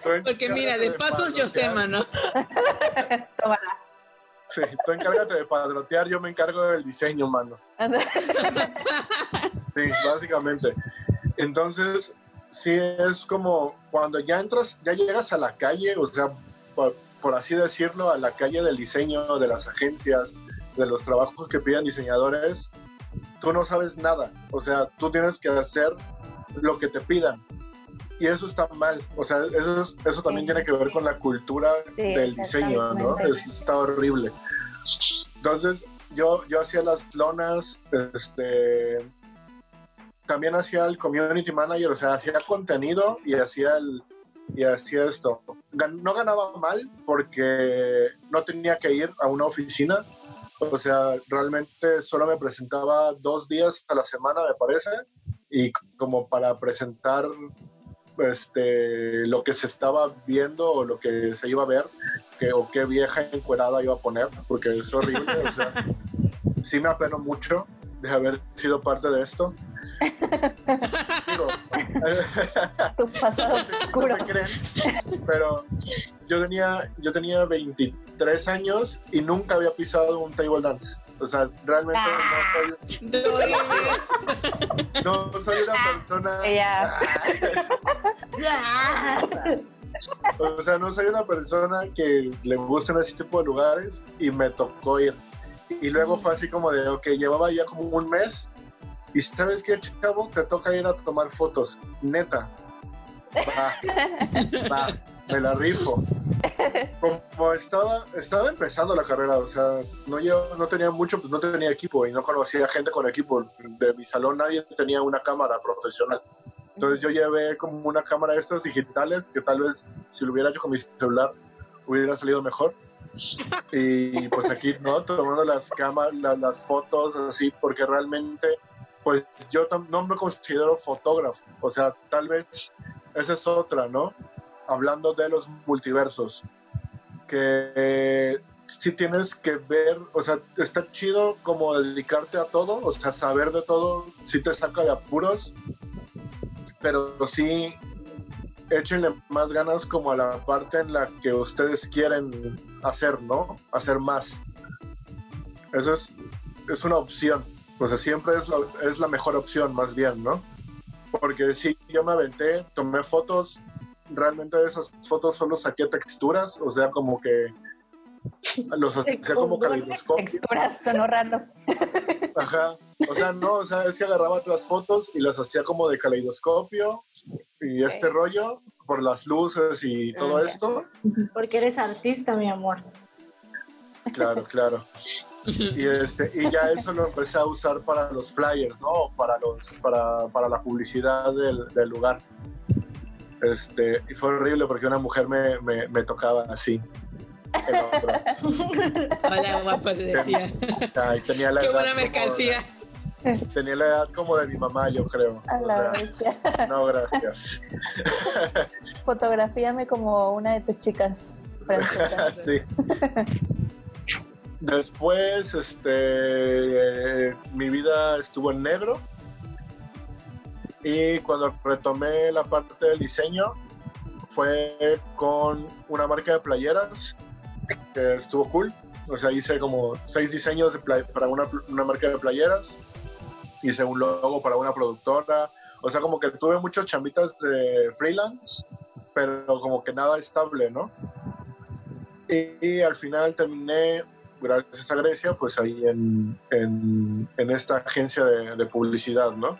Porque mira, de pasos yo sé, mano. Tómala. Sí, tú encárgate de padrotear, yo me encargo del diseño, mano. Sí, básicamente. Entonces, sí es como cuando ya entras, ya llegas a la calle, o sea, por, así decirlo, a la calle del diseño, de las agencias, de los trabajos que piden diseñadores, tú no sabes nada. O sea, tú tienes que hacer lo que te pidan. Y eso está mal. O sea, eso, eso también tiene que ver con la cultura del diseño, ¿no? Eso está horrible. Entonces, yo, yo hacía las lonas, este, también hacía el community manager, o sea, hacía contenido y hacía el y hacía esto. No ganaba mal porque no tenía que ir a una oficina. O sea, realmente solo me presentaba dos días a la semana, me parece, y como para presentar este, lo que se estaba viendo o lo que se iba a ver, que, o qué vieja encuerada iba a poner, porque es horrible. o sea, sí me apeno mucho de haber sido parte de esto. tu pasado oscuro. pero yo tenía, yo tenía 23 años y nunca había pisado un table dance. O sea, realmente no soy. No soy una persona. o sea, no soy una persona que le gusten ese tipo de lugares y me tocó ir. Y luego fue así como de, ok, llevaba ya como un mes y sabes qué, chavo, te toca ir a tomar fotos, neta. Va, va, me la rifo. Como estaba, estaba empezando la carrera, o sea, no, yo no tenía mucho, pues no tenía equipo y no conocía gente con equipo. De mi salón nadie tenía una cámara profesional. Entonces yo llevé como una cámara de estas digitales que tal vez si lo hubiera hecho con mi celular hubiera salido mejor. Y pues aquí, ¿no? Tomando las cámaras, las fotos así, porque realmente pues yo no me considero fotógrafo, o sea, tal vez esa es otra, ¿no? Hablando de los multiversos, que si tienes que ver, o sea, está chido como dedicarte a todo, o sea, saber de todo, si te saca de apuros, pero sí échenle más ganas como a la parte en la que ustedes quieren hacer, ¿no? Hacer más. Eso es, es una opción o sea, siempre es la, es la mejor opción más bien, ¿no? Porque sí, yo me aventé, tomé fotos, realmente de esas fotos solo saqué texturas, o sea, como que los hacía como caleidoscopio. Texturas, sonó raro. Ajá. O sea, no, o sea, es que agarraba las fotos y las hacía como de caleidoscopio y este rollo por las luces y todo ah, esto. Porque eres artista, mi amor. Claro, claro. Y, este, y ya eso lo empecé a usar para los flyers, ¿no? Para, los, para, para la publicidad del, del, lugar. Este, y fue horrible porque una mujer me, me, me tocaba así. Hola, guapa, te decía. Ay, tenía la Qué buena mercancía. tenía la edad como de mi mamá, yo creo. A la bestia. No, gracias. Fotografíame como una de tus chicas sí. Después, este, mi vida estuvo en negro. Y cuando retomé la parte del diseño, fue con una marca de playeras que estuvo cool. O sea, hice como seis diseños para una, una, marca de playeras. Hice un logo para una productora. O sea, como que tuve muchas chambitas de freelance, pero como que nada estable, ¿no? Y, al final terminé gracias a Grecia, pues ahí en, en, esta agencia de, publicidad, ¿no?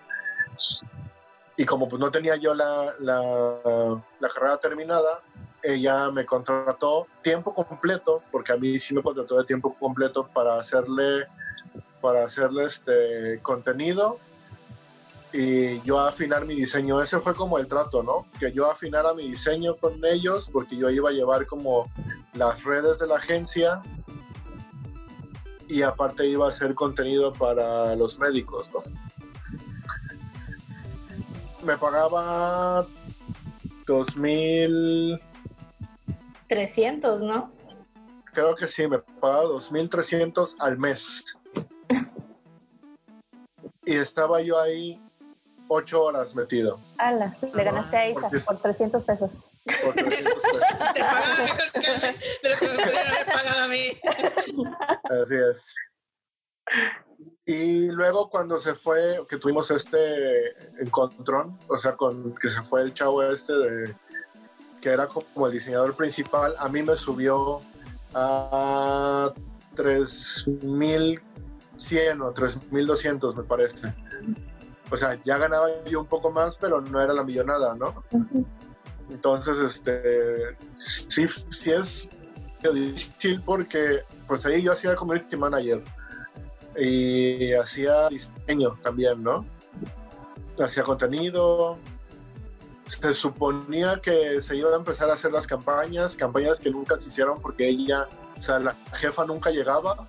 Y como pues no tenía yo la, la, carrera terminada, ella me contrató tiempo completo, porque a mí sí me contrató de tiempo completo para hacerle, para hacerle este contenido y yo afinar mi diseño. Ese fue como el trato, ¿no? Que yo afinara mi diseño con ellos porque yo iba a llevar como las redes de la agencia y aparte iba a hacer contenido para los médicos, ¿no? Me pagaba 2.300, ¿no? Creo que sí, me pagaba 2.300 al mes. y estaba yo ahí ocho horas metido. ¡Hala! Le ganaste a Isa por 300 pesos. Por 300 pesos. Te pagaron mejor que de lo que me pudieron haber pagado a mí. Así es. Y luego cuando se fue, que tuvimos este encontrón, o sea, con que se fue el chavo este de que era como el diseñador principal, a mí me subió a 3100 o 3200 me parece o sea, ya ganaba yo un poco más, pero no era la millonada, ¿no? Entonces, este, sí, sí es difícil porque, pues ahí yo hacía community manager y hacía diseño también, ¿no? Hacía contenido. Se suponía que se iban a empezar a hacer las campañas, campañas que nunca se hicieron porque ella, o sea, la jefa nunca llegaba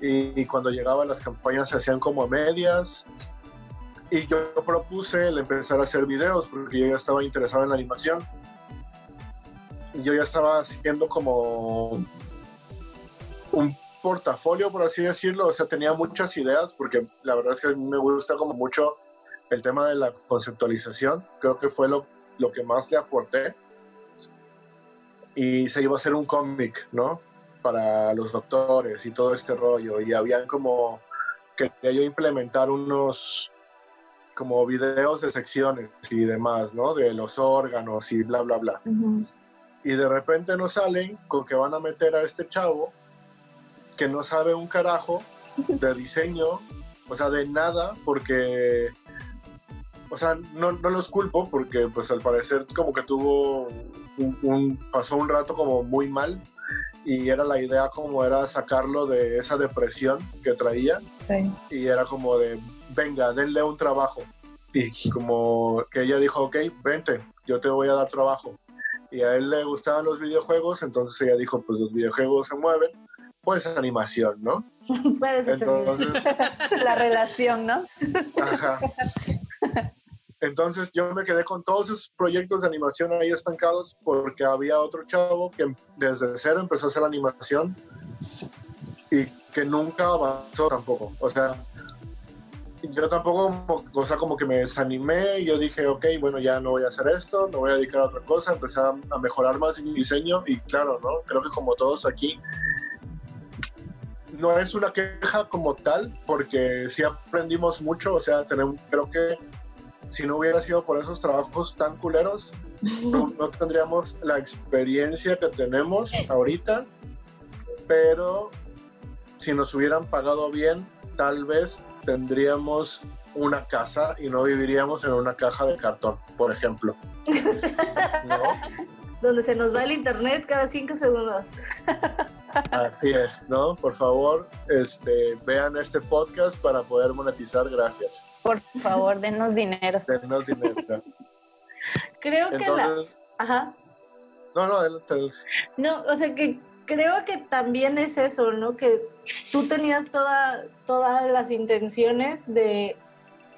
y, cuando llegaba las campañas se hacían como medias y yo propuse el empezar a hacer videos porque yo ya estaba interesado en la animación. Y yo ya estaba haciendo como un portafolio, por así decirlo. O sea, tenía muchas ideas porque la verdad es que a mí me gusta como mucho el tema de la conceptualización. Creo que fue lo, lo que más le aporté. Y se iba a hacer un cómic, ¿no? Para los doctores y todo este rollo. Y habían como... Quería yo implementar unos como videos de secciones y demás, ¿no? De los órganos y bla, bla, bla. Y de repente nos salen con que van a meter a este chavo que no sabe un carajo de diseño, o sea, de nada, porque, o sea, no, no los culpo porque pues al parecer como que tuvo un, pasó un rato como muy mal y era la idea como era sacarlo de esa depresión que traía y era como de venga, denle un trabajo. Y como que ella dijo, ok, vente, yo te voy a dar trabajo. Y a él le gustaban los videojuegos, entonces ella dijo, pues los videojuegos se mueven, pues animación, ¿no? Puede ser la relación, ¿no? Ajá. Entonces yo me quedé con todos esos proyectos de animación ahí estancados porque había otro chavo que desde cero empezó a hacer animación y que nunca avanzó tampoco. O sea, yo tampoco, o sea, como que me desanimé y yo dije, ok, bueno, ya no voy a hacer esto, me voy a dedicar a otra cosa, empecé a, mejorar más mi diseño y claro, ¿no? Creo que como todos aquí, no es una queja como tal, porque sí aprendimos mucho, o sea, tenemos, creo que si no hubiera sido por esos trabajos tan culeros, no, no tendríamos la experiencia que tenemos ahorita pero si nos hubieran pagado bien, tal vez tendríamos una casa y no viviríamos en una caja de cartón, por ejemplo. ¿No? Donde se nos va el internet cada cinco segundos. Así es, ¿no? Por favor, este, vean este podcast para poder monetizar. Gracias. Por favor, denos dinero. Denos dinero. Creo que la... Ajá. No, no, No, o sea que creo que también es eso, ¿no? Que tú tenías toda, todas las intenciones de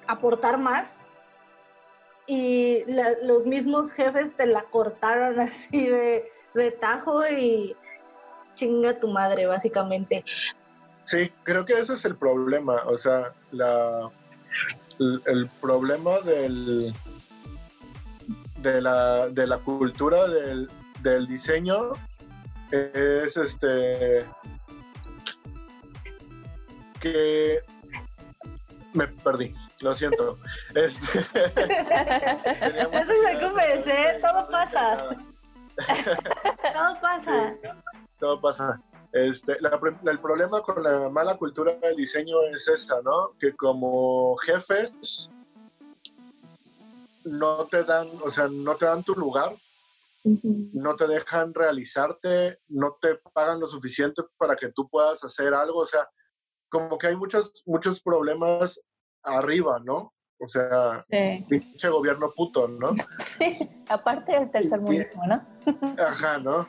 aportar más y los mismos jefes te la cortaron así de, de tajo y chinga tu madre, básicamente. Sí, creo que ese es el problema, o sea, la, el, problema del, de, la, de la cultura del, del diseño es este que me perdí, lo siento. Este, no se preocupes, ¿eh? todo pasa. todo pasa. todo pasa. Este, el problema con la mala cultura del diseño es esta, ¿no? Que como jefes no te dan, o sea, no te dan tu lugar no te dejan realizarte, no te pagan lo suficiente para que tú puedas hacer algo, o sea, como que hay muchos, muchos problemas arriba, ¿no? O sea, pinche gobierno puto, ¿no? Sí, aparte del tercer mundo, ¿no? Ajá, ¿no?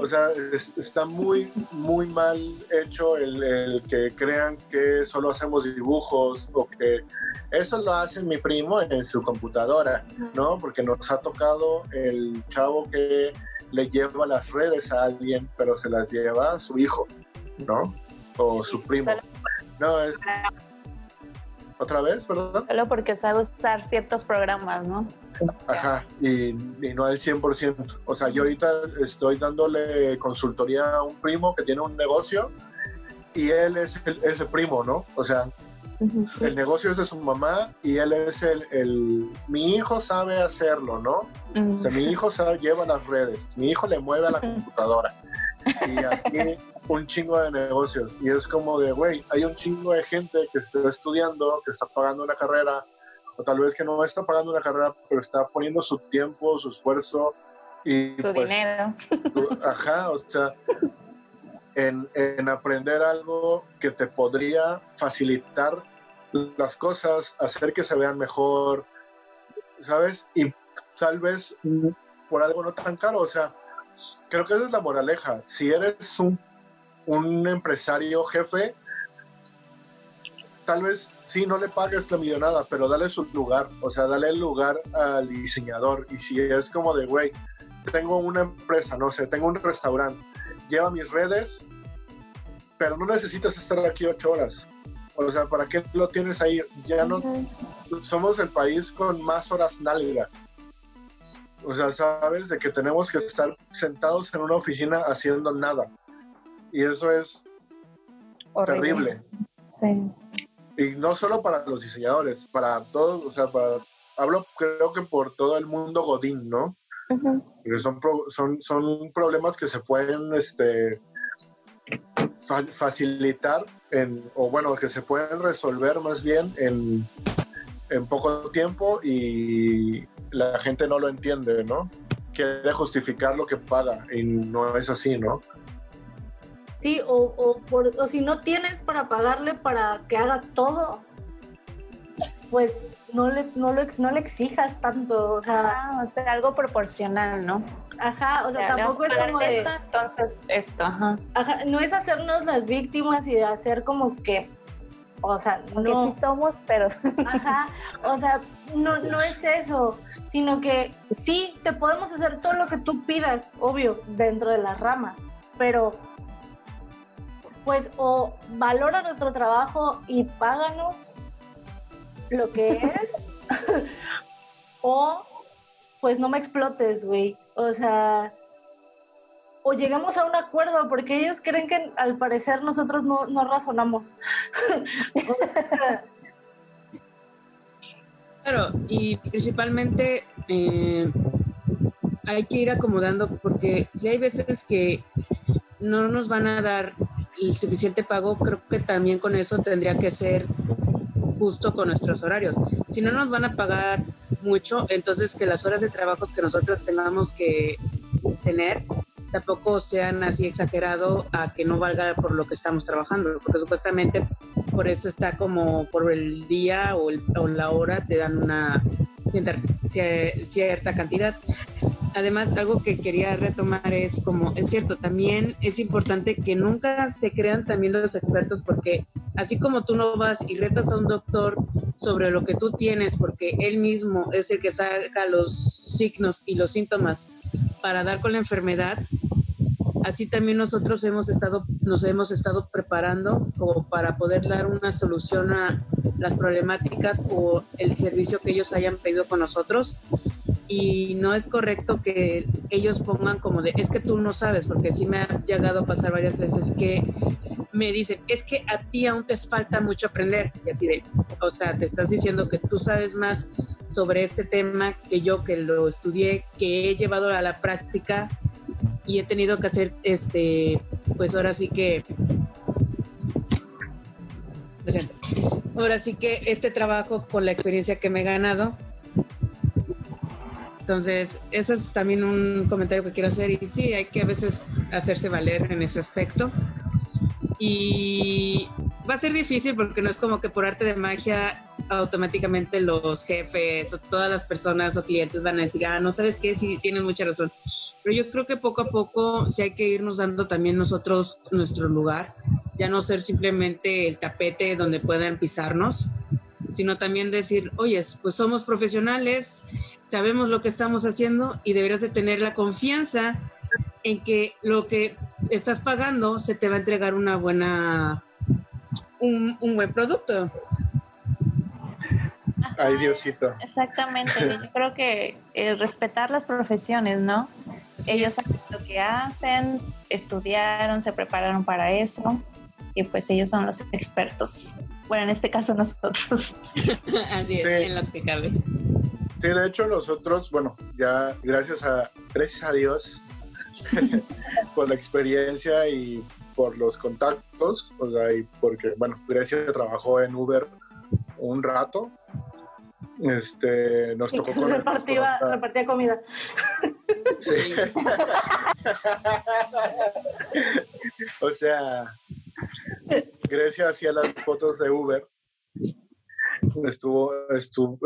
O sea, está muy, muy mal hecho el, que crean que solo hacemos dibujos o que eso lo hace mi primo en su computadora, ¿no? Porque nos ha tocado el chavo que le lleva las redes a alguien, pero se las lleva a su hijo, ¿no? O su primo. No, es ¿Otra vez, perdón? Solo porque sabe usar ciertos programas, ¿no? Ajá, y, no al 100%. O sea, yo ahorita estoy dándole consultoría a un primo que tiene un negocio y él es ese primo, ¿no? O sea, el negocio es de su mamá y él es el, mi hijo sabe hacerlo, ¿no? O sea, mi hijo sabe, lleva las redes, mi hijo le mueve a la computadora y así un chingo de negocios. Y es como de, güey, hay un chingo de gente que está estudiando, que está pagando una carrera, o tal vez que no está pagando una carrera, pero está poniendo su tiempo, su esfuerzo y su pues, dinero. ajá, o sea, en, en aprender algo que te podría facilitar las cosas, hacer que se vean mejor, ¿sabes? Y tal vez por algo no tan caro, o sea, creo que esa es la moraleja. Si eres un, un empresario jefe, tal vez sí no le pagues la millonada, pero dale su lugar, o sea, dale el lugar al diseñador. Y si es como de, güey, tengo una empresa, no sé, tengo un restaurante, lleva mis redes, pero no necesitas estar aquí ocho horas. O sea, ¿para qué lo tienes ahí? Ya no somos el país con más horas nalga. O sea, sabes de que tenemos que estar sentados en una oficina haciendo nada. Y eso es terrible. Sí. Y no solo para los diseñadores, para todos, o sea, para, hablo creo que por todo el mundo Godín, ¿no? Porque son, son, son problemas que se pueden este, facilitar, en, o bueno, que se pueden resolver más bien en, en poco tiempo y la gente no lo entiende, ¿no? Quiere justificar lo que paga y no es así, ¿no? Sí, o, o, por, o si no tienes para pagarle para que haga todo, pues no le, no, no le exijas tanto. O sea, o sea, algo proporcional, ¿no? Ajá, o sea, tampoco es como de. entonces esto, ajá. Ajá, no es hacernos las víctimas y de hacer como que o sea, no. sí somos, pero. Ajá. O sea, no, no es eso. Sino que sí, te podemos hacer todo lo que tú pidas, obvio, dentro de las ramas. Pero, pues, o valora nuestro trabajo y páganos lo que es. o, pues, no me explotes, güey. O sea, o llegamos a un acuerdo, porque ellos creen que al parecer nosotros no, razonamos. claro, y principalmente eh, hay que ir acomodando, porque si hay veces que no nos van a dar el suficiente pago, creo que también con eso tendría que ser justo con nuestros horarios. Si no nos van a pagar mucho, entonces que las horas de trabajo que nosotros tengamos que tener tampoco sean así exagerado a que no valga por lo que estamos trabajando, porque supuestamente por eso está como por el día o, o la hora te dan una cierta, cierta cantidad. Además, algo que quería retomar es como, es cierto, también es importante que nunca se crean también los expertos porque así como tú no vas y retas a un doctor sobre lo que tú tienes porque él mismo es el que saca los signos y los síntomas para dar con la enfermedad, así también nosotros hemos estado, nos hemos estado preparando como para poder dar una solución a las problemáticas o el servicio que ellos hayan pedido con nosotros. Y no es correcto que ellos pongan como de, es que tú no sabes, porque sí me ha llegado a pasar varias veces que me dicen, es que a ti aún te falta mucho aprender. Y así de, o sea, te estás diciendo que tú sabes más sobre este tema que yo que lo estudié, que he llevado a la práctica y he tenido que hacer, este, pues ahora sí que, ahora sí que este trabajo con la experiencia que me he ganado. Entonces, eso es también un comentario que quiero hacer y sí, hay que a veces hacerse valer en ese aspecto. Y va a ser difícil porque no es como que por arte de magia automáticamente los jefes o todas las personas o clientes van a decir, ah, no sabes qué, sí tienen mucha razón. Pero yo creo que poco a poco sí hay que irnos dando también nosotros nuestro lugar, ya no ser simplemente el tapete donde puedan pisarnos, sino también decir, oye, pues somos profesionales, sabemos lo que estamos haciendo y deberías de tener la confianza en que lo que estás pagando se te va a entregar una buena, un, buen producto. Ay, Diosito. Exactamente. Yo creo que eh, respetar las profesiones, ¿no? ellos saben lo que hacen, estudiaron, se prepararon para eso y pues ellos son los expertos. Bueno, en este caso nosotros. Así es, en lo que cabe. Sí, de hecho nosotros, bueno, ya gracias a, gracias a Dios por la experiencia y por los contactos, o sea, y porque, bueno, Grecia trabajó en Uber un rato, este, nos tocó con repartía, repartía comida. Sí. o sea, Grecia hacía las fotos de Uber. Estuvo,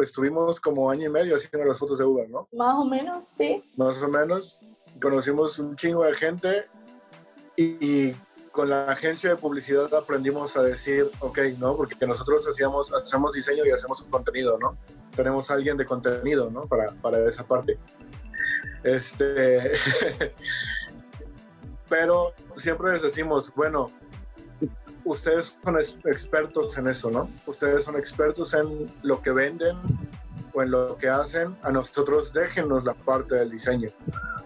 estuvimos como año y medio haciendo las fotos de Uber, ¿no? Más o menos, sí. Más o menos. Conocimos un chingo de gente y con la agencia de publicidad aprendimos a decir, ok, ¿no? Porque nosotros hacíamos, hacemos diseño y hacemos contenido, ¿no? Tenemos a alguien de contenido, ¿no? Para, para esa parte. Este, pero siempre les decimos, bueno, ustedes son expertos en eso, ¿no? Ustedes son expertos en lo que venden o en lo que hacen. A nosotros déjenos la parte del diseño.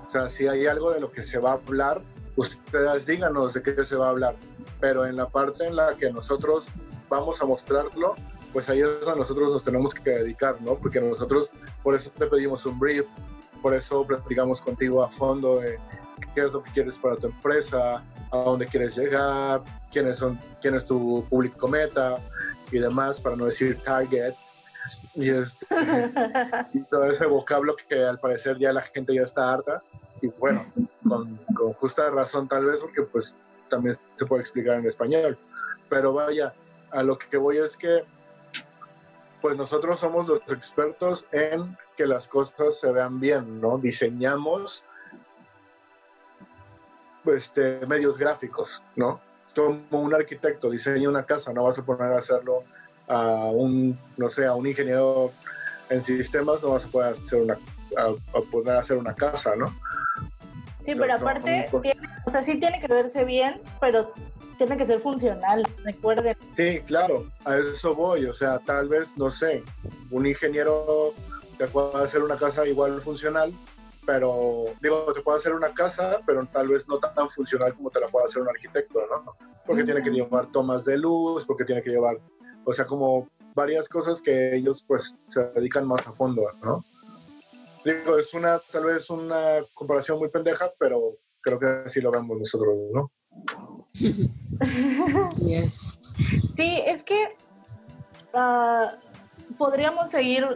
O sea, si hay algo de lo que se va a hablar, ustedes díganos de qué se va a hablar, pero en la parte en la que nosotros vamos a mostrarlo, pues ahí es donde nosotros nos tenemos que dedicar, ¿no? Porque nosotros, por eso te pedimos un brief, por eso platicamos contigo a fondo de qué es lo que quieres para tu empresa, a dónde quieres llegar, quiénes son, quién es tu público meta y demás, para no decir target. Y, este, y todo ese vocablo que al parecer ya la gente ya está harta y bueno, con, justa razón tal vez, porque pues también se puede explicar en español. Pero vaya, a lo que voy es que pues nosotros somos los expertos en que las cosas se vean bien, ¿no? Diseñamos este, medios gráficos, ¿no? Como un arquitecto diseña una casa, no vas a poner a hacerlo a un, no sé, a un ingeniero en sistemas, no vas a poder hacer una, a poder hacer una casa, ¿no? Sí, pero aparte, o sea, sí tiene que verse bien, pero tiene que ser funcional, recuerden. Sí, claro, a eso voy, o sea, tal vez, no sé, un ingeniero te puede hacer una casa igual funcional, pero, digo, te puede hacer una casa, pero tal vez no tan funcional como te la puede hacer un arquitecto, ¿no? Porque tiene que llevar tomas de luz, porque tiene que llevar, o sea, como varias cosas que ellos pues se dedican más a fondo, ¿no? Digo, es una, tal vez una comparación muy pendeja, pero creo que así lo vemos nosotros, ¿no? Sí, es. Que ah, podríamos seguir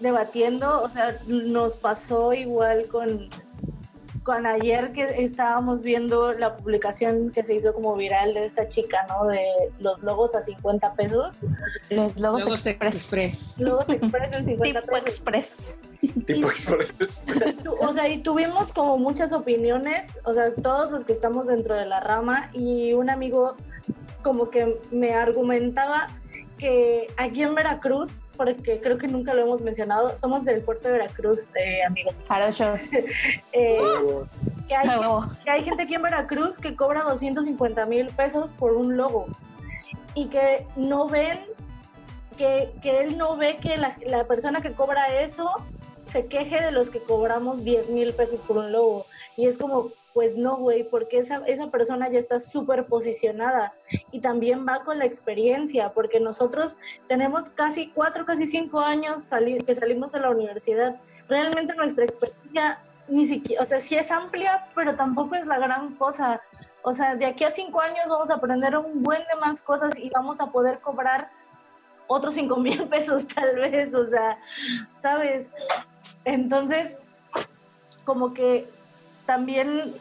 debatiendo, o sea, nos pasó igual con, con ayer que estábamos viendo la publicación que se hizo como viral de esta chica, ¿no? De los logos a 50 pesos. Los logos, express. Logos express en 50 tipo express. Tipo express. O sea, y tuvimos como muchas opiniones, o sea, todos los que estamos dentro de la rama y un amigo como que me argumentaba que aquí en Veracruz, porque creo que nunca lo hemos mencionado, somos del puerto de Veracruz, eh, amigos. eh, que, hay, que hay gente aquí en Veracruz que cobra 250 mil pesos por un logo y que no ven, que, que él no ve que la, la persona que cobra eso se queje de los que cobramos 10 mil pesos por un logo. Y es como, pues no, güey, porque esa, esa persona ya está súper posicionada y también va con la experiencia, porque nosotros tenemos casi cuatro, casi cinco años que salimos de la universidad. Realmente nuestra experiencia ni siquiera, o sea, sí es amplia, pero tampoco es la gran cosa. O sea, de aquí a cinco años vamos a aprender un buen de más cosas y vamos a poder cobrar otros cinco mil pesos tal vez, o sea, ¿sabes? Entonces, como que también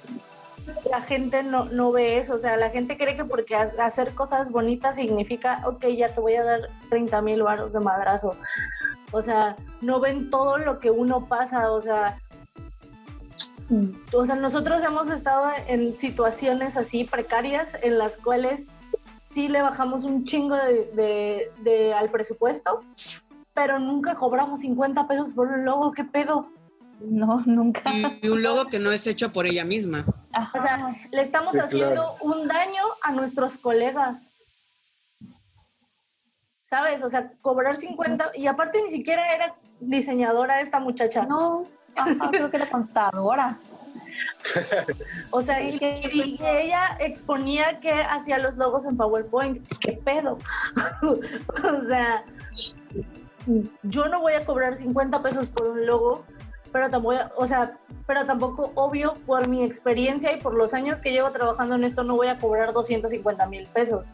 la gente no, no ve eso, o sea, la gente cree que porque hacer cosas bonitas significa, ok, ya te voy a dar 30 mil baros de madrazo. O sea, no ven todo lo que uno pasa, o sea, o sea, nosotros hemos estado en situaciones así precarias en las cuales sí le bajamos un chingo de, de al presupuesto, pero nunca cobramos 50 pesos por un logo, ¿qué pedo? No, nunca. Y un logo que no es hecho por ella misma. O sea, le estamos haciendo un daño a nuestros colegas. ¿Sabes? O sea, cobrar 50 y aparte ni siquiera era diseñadora esta muchacha. No, creo que era contadora. o sea, y, y, ella exponía que hacía los logos en PowerPoint. ¿Qué pedo? o sea, yo no voy a cobrar 50 pesos por un logo pero tampoco, o sea, pero tampoco, obvio, por mi experiencia y por los años que llevo trabajando en esto, no voy a cobrar 250 mil pesos.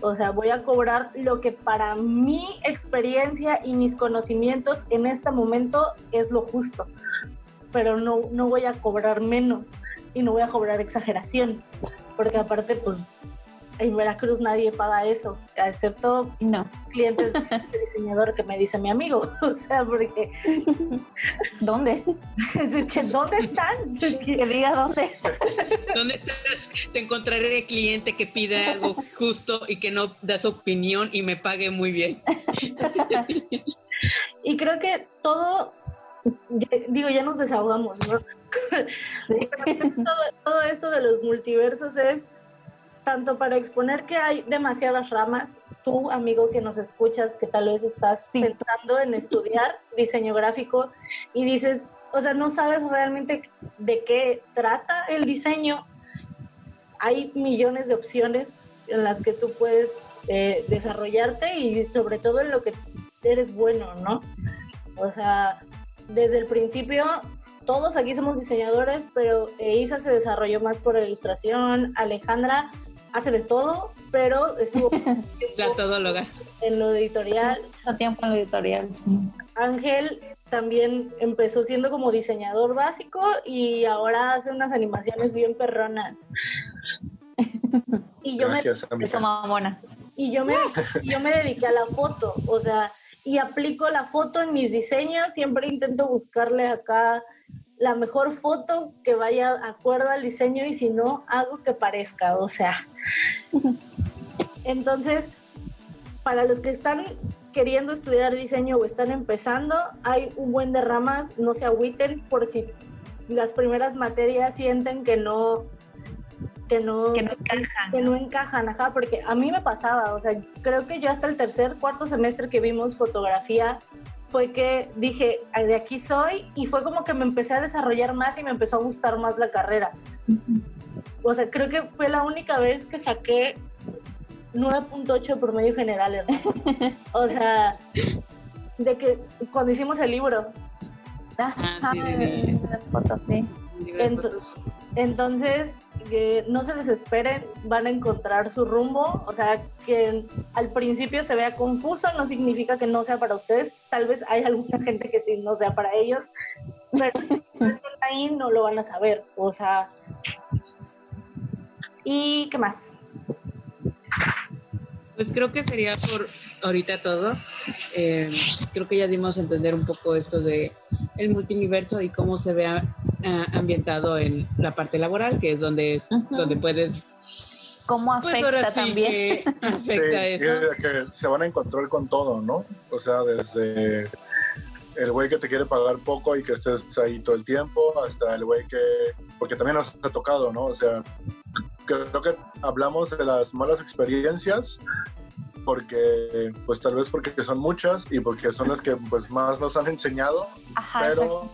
O sea, voy a cobrar lo que para mi experiencia y mis conocimientos en este momento es lo justo. Pero no, no voy a cobrar menos y no voy a cobrar exageración. Porque aparte, pues en Veracruz nadie paga eso, excepto no. clientes de diseñador que me dice mi amigo. O sea, porque. ¿Dónde? ¿Dónde están? Que diga dónde. ¿Dónde estás? Te encontraré el cliente que pide algo justo y que no da su opinión y me pague muy bien. y creo que todo digo, ya nos desahogamos, ¿no? todo, todo, esto de los multiversos es tanto para exponer que hay demasiadas ramas, tú amigo que nos escuchas, que tal vez estás pensando en estudiar diseño gráfico y dices, o sea, no sabes realmente de qué trata el diseño, hay millones de opciones en las que tú puedes eh, desarrollarte y sobre todo en lo que eres bueno, ¿no? O sea, desde el principio todos aquí somos diseñadores, pero Isa se desarrolló más por ilustración, Alejandra hace de todo, pero estuvo la todóloga en lo editorial. Mucho tiempo en lo editorial, sí. Ángel también empezó siendo como diseñador básico y ahora hace unas animaciones bien perronas. y yo me y yo me yo me dediqué a la foto, o sea, y aplico la foto en mis diseños, siempre intento buscarle acá la mejor foto que vaya acuerdo al diseño y si no, hago que parezca, o sea. Entonces, para los que están queriendo estudiar diseño o están empezando, hay un buen de ramas, no se agüiten por si las primeras materias sienten que no que no, que no encajan. Que no encajan, ajá, porque a mí me pasaba, o sea, creo que yo hasta el tercer, cuarto semestre que vimos fotografía, fue que dije, de aquí soy, y fue como que me empecé a desarrollar más y me empezó a gustar más la carrera. O sea, creo que fue la única vez que saqué 9.8 por medio general. o sea, de que cuando hicimos el libro. Ah, sí, sí. Entonces, que no se desesperen, van a encontrar su rumbo. O sea, que al principio se vea confuso no significa que no sea para ustedes. Tal vez hay alguna gente que sí no sea para ellos, pero no están ahí no lo van a saber. O sea, ¿y qué más? Pues creo que sería por ahorita todo. Eh, creo que ya dimos a entender un poco esto de el multiverso y cómo se ve ambientado en la parte laboral, que es donde es donde puedes cómo pues afecta también afecta eso. Que se van a encontrar con todo, ¿no? O sea, desde el güey que te quiere pagar poco y que estés ahí todo el tiempo, hasta el güey que, porque también nos ha tocado, ¿no? O sea, creo que hablamos de las malas experiencias porque pues tal vez porque son muchas y porque son las que pues más nos han enseñado pero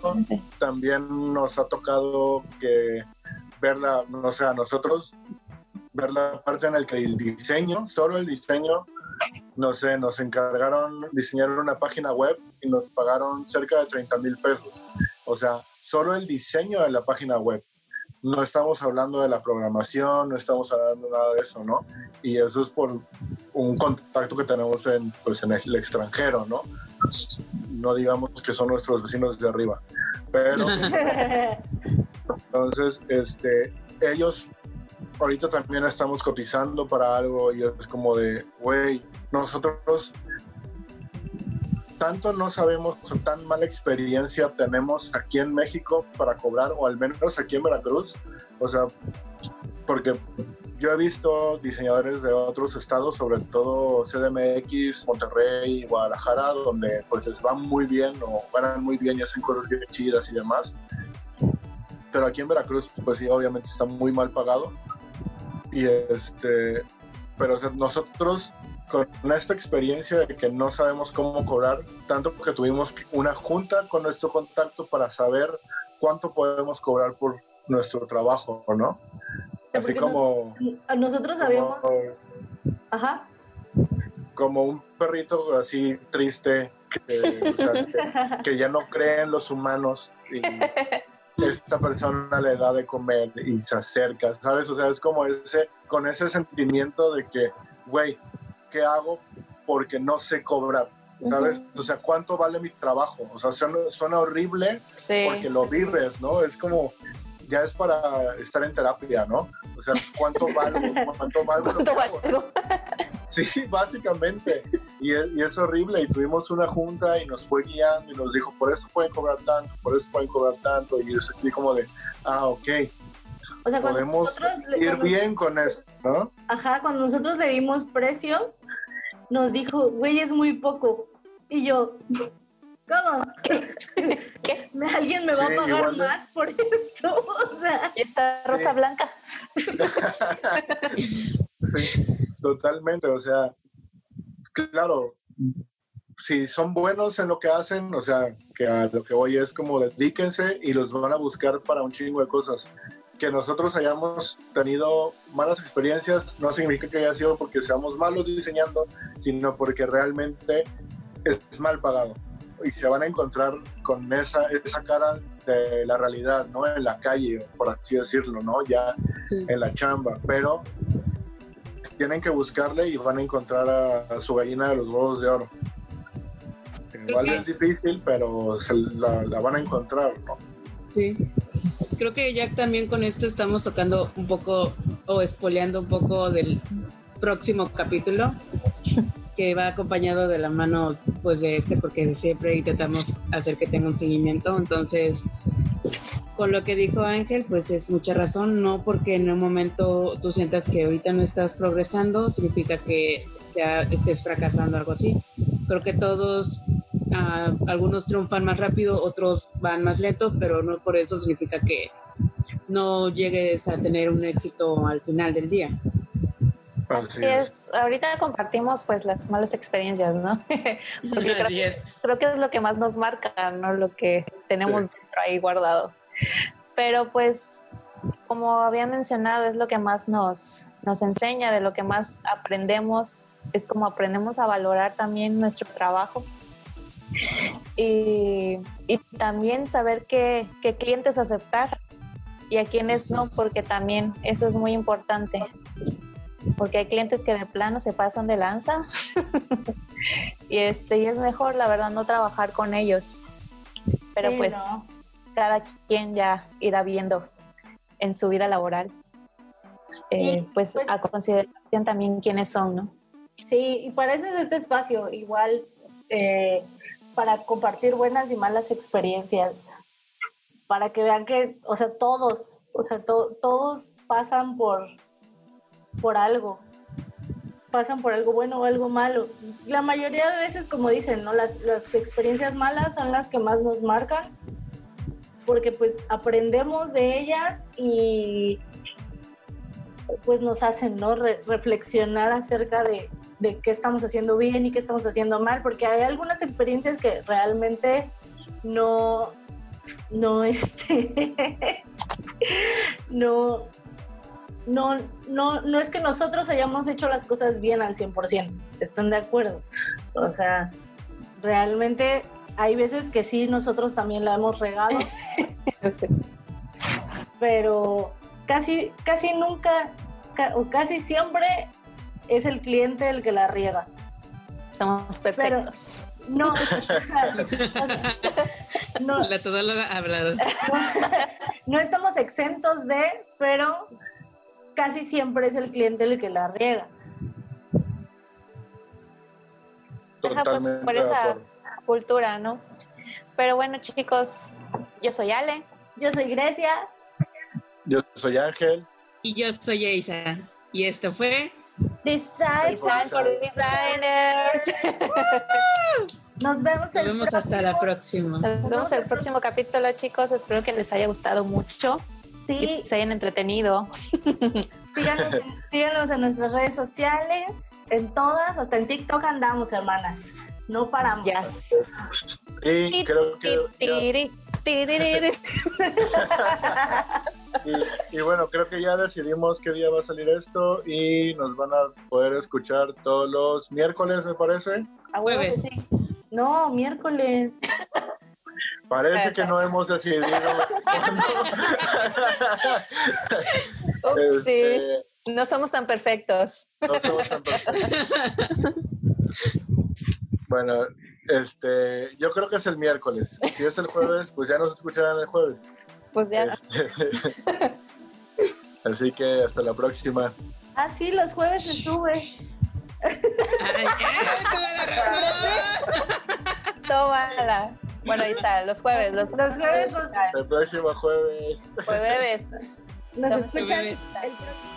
también nos ha tocado que verla no sé a nosotros ver la parte en la que el diseño solo el diseño no sé nos encargaron diseñar una página web y nos pagaron cerca de 30 mil pesos. O sea solo el diseño de la página web no estamos hablando de la programación, no estamos hablando nada de eso, ¿no? Y eso es por un contacto que tenemos en, pues, en el extranjero, ¿no? No digamos que son nuestros vecinos de arriba, pero entonces, este, ellos ahorita también estamos cotizando para algo y es como de, güey, nosotros tanto no sabemos o tan mala experiencia tenemos aquí en México para cobrar, o al menos aquí en Veracruz. O sea, porque yo he visto diseñadores de otros estados, sobre todo CDMX, Monterrey, Guadalajara, donde pues les va muy bien o ganan muy bien y hacen cosas bien chidas y demás. Pero aquí en Veracruz, pues sí, obviamente está muy mal pagado. Y este, pero nosotros con esta experiencia de que no sabemos cómo cobrar, tanto que tuvimos una junta con nuestro contacto para saber cuánto podemos cobrar por nuestro trabajo, ¿no? Así como... nosotros sabíamos... Ajá. Como un perrito así triste que, ya no cree en los humanos y esta persona le da de comer y se acerca, ¿sabes? O sea, es como ese, con ese sentimiento de que, güey, hago porque no sé cobrar. ¿Sabes? O sea, ¿cuánto vale mi trabajo? O sea, suena, horrible porque lo vives, ¿no? Es como, ya es para estar en terapia, ¿no? O sea, ¿cuánto valgo? ¿Cuánto valgo? ¿Cuánto Sí, básicamente. Y es, y es, horrible. Y tuvimos una junta y nos fue guiando y nos dijo, por eso pueden cobrar tanto, por eso pueden cobrar tanto. Y es así como de, ah, ok. O sea, podemos ir bien con eso, ¿no? Ajá, cuando nosotros le dimos precio, nos dijo, güey, es muy poco. Y yo, ¿cómo? ¿Qué? ¿Alguien me va a pagar más por esto? O sea, y esta rosa blanca. sí, totalmente, o sea, claro, si son buenos en lo que hacen, o sea, que a lo que voy es como dedíquense y los van a buscar para un chingo de cosas que nosotros hayamos tenido malas experiencias no significa que haya sido porque seamos malos diseñando, sino porque realmente es mal pagado. Y se van a encontrar con esa, esa cara de la realidad, ¿no? En la calle, por así decirlo, ¿no? Ya en la chamba. Pero tienen que buscarle y van a encontrar a, su gallina de los huevos de oro. Igual es difícil, pero se la, la van a encontrar, ¿no? Sí. Creo que ya también con esto estamos tocando un poco o espoleando un poco del próximo capítulo que va acompañado de la mano pues de este porque siempre intentamos hacer que tenga un seguimiento. Entonces con lo que dijo Ángel pues es mucha razón. No porque en un momento tú sientas que ahorita no estás progresando significa que ya estés fracasando algo así. Creo que todos algunos triunfan más rápido, otros van más lento, pero no por eso significa que no llegues a tener un éxito al final del día. Así es. Ahorita compartimos pues las malas experiencias, ¿no? Porque creo, que es lo que más nos marca, ¿no? Lo que tenemos dentro ahí guardado. Pero pues, como había mencionado, es lo que más nos, nos enseña, de lo que más aprendemos, es como aprendemos a valorar también nuestro trabajo y, también saber qué, clientes aceptar y a quienes no, porque también eso es muy importante. Porque hay clientes que de plano se pasan de lanza y este y es mejor la verdad no trabajar con ellos. Pero pues cada quien ya irá viendo en su vida laboral. Eh, pues, pues, a consideración también quiénes son, ¿no? Sí, y para eso es este espacio, igual eh, para compartir buenas y malas experiencias, para que vean que, o sea, todos, o sea, todos pasan por, por algo, pasan por algo bueno o algo malo. La mayoría de veces, como dicen, ¿no? Las, experiencias malas son las que más nos marcan, porque pues aprendemos de ellas y pues nos hacen, ¿no? reflexionar acerca de, de qué estamos haciendo bien y qué estamos haciendo mal, porque hay algunas experiencias que realmente no, no, este, no, no, no, no es que nosotros hayamos hecho las cosas bien al 100%, ¿están de acuerdo? O sea, realmente hay veces que sí, nosotros también la hemos regado, pero casi, casi nunca o casi siempre es el cliente el que la riega. Somos perfectos. no, no, la todóloga ha hablado. No, estamos exentos de, pero casi siempre es el cliente el que la riega. Pues, por esa cultura, ¿no? Pero bueno, chicos, yo soy Ale. Yo soy Grecia. Yo soy Ángel. Y yo soy Isa. Y esto fue Design, for Designers. Nos vemos, Nos vemos hasta la próxima. Nos vemos el próximo capítulo, chicos. Espero que les haya gustado mucho. Sí. se hayan entretenido. Síganos en, síganos en nuestras redes sociales, en todas, hasta en TikTok andamos, hermanas. No paramos. Y creo que. Y, bueno, creo que ya decidimos qué día va a salir esto y nos van a poder escuchar todos los miércoles, me parece. A jueves. No, miércoles. Parece que no hemos decidido. Este, no somos tan perfectos. No somos tan perfectos. bueno, este, yo creo que es el miércoles. Si es el jueves, pues ya nos escucharán el jueves. Pues ya. Este, así que hasta la próxima. Ah, sí, los jueves estuve. Tómala. Bueno, ahí está, los jueves. Los, los jueves. El próximo jueves. Jueves. Nos escuchan el próximo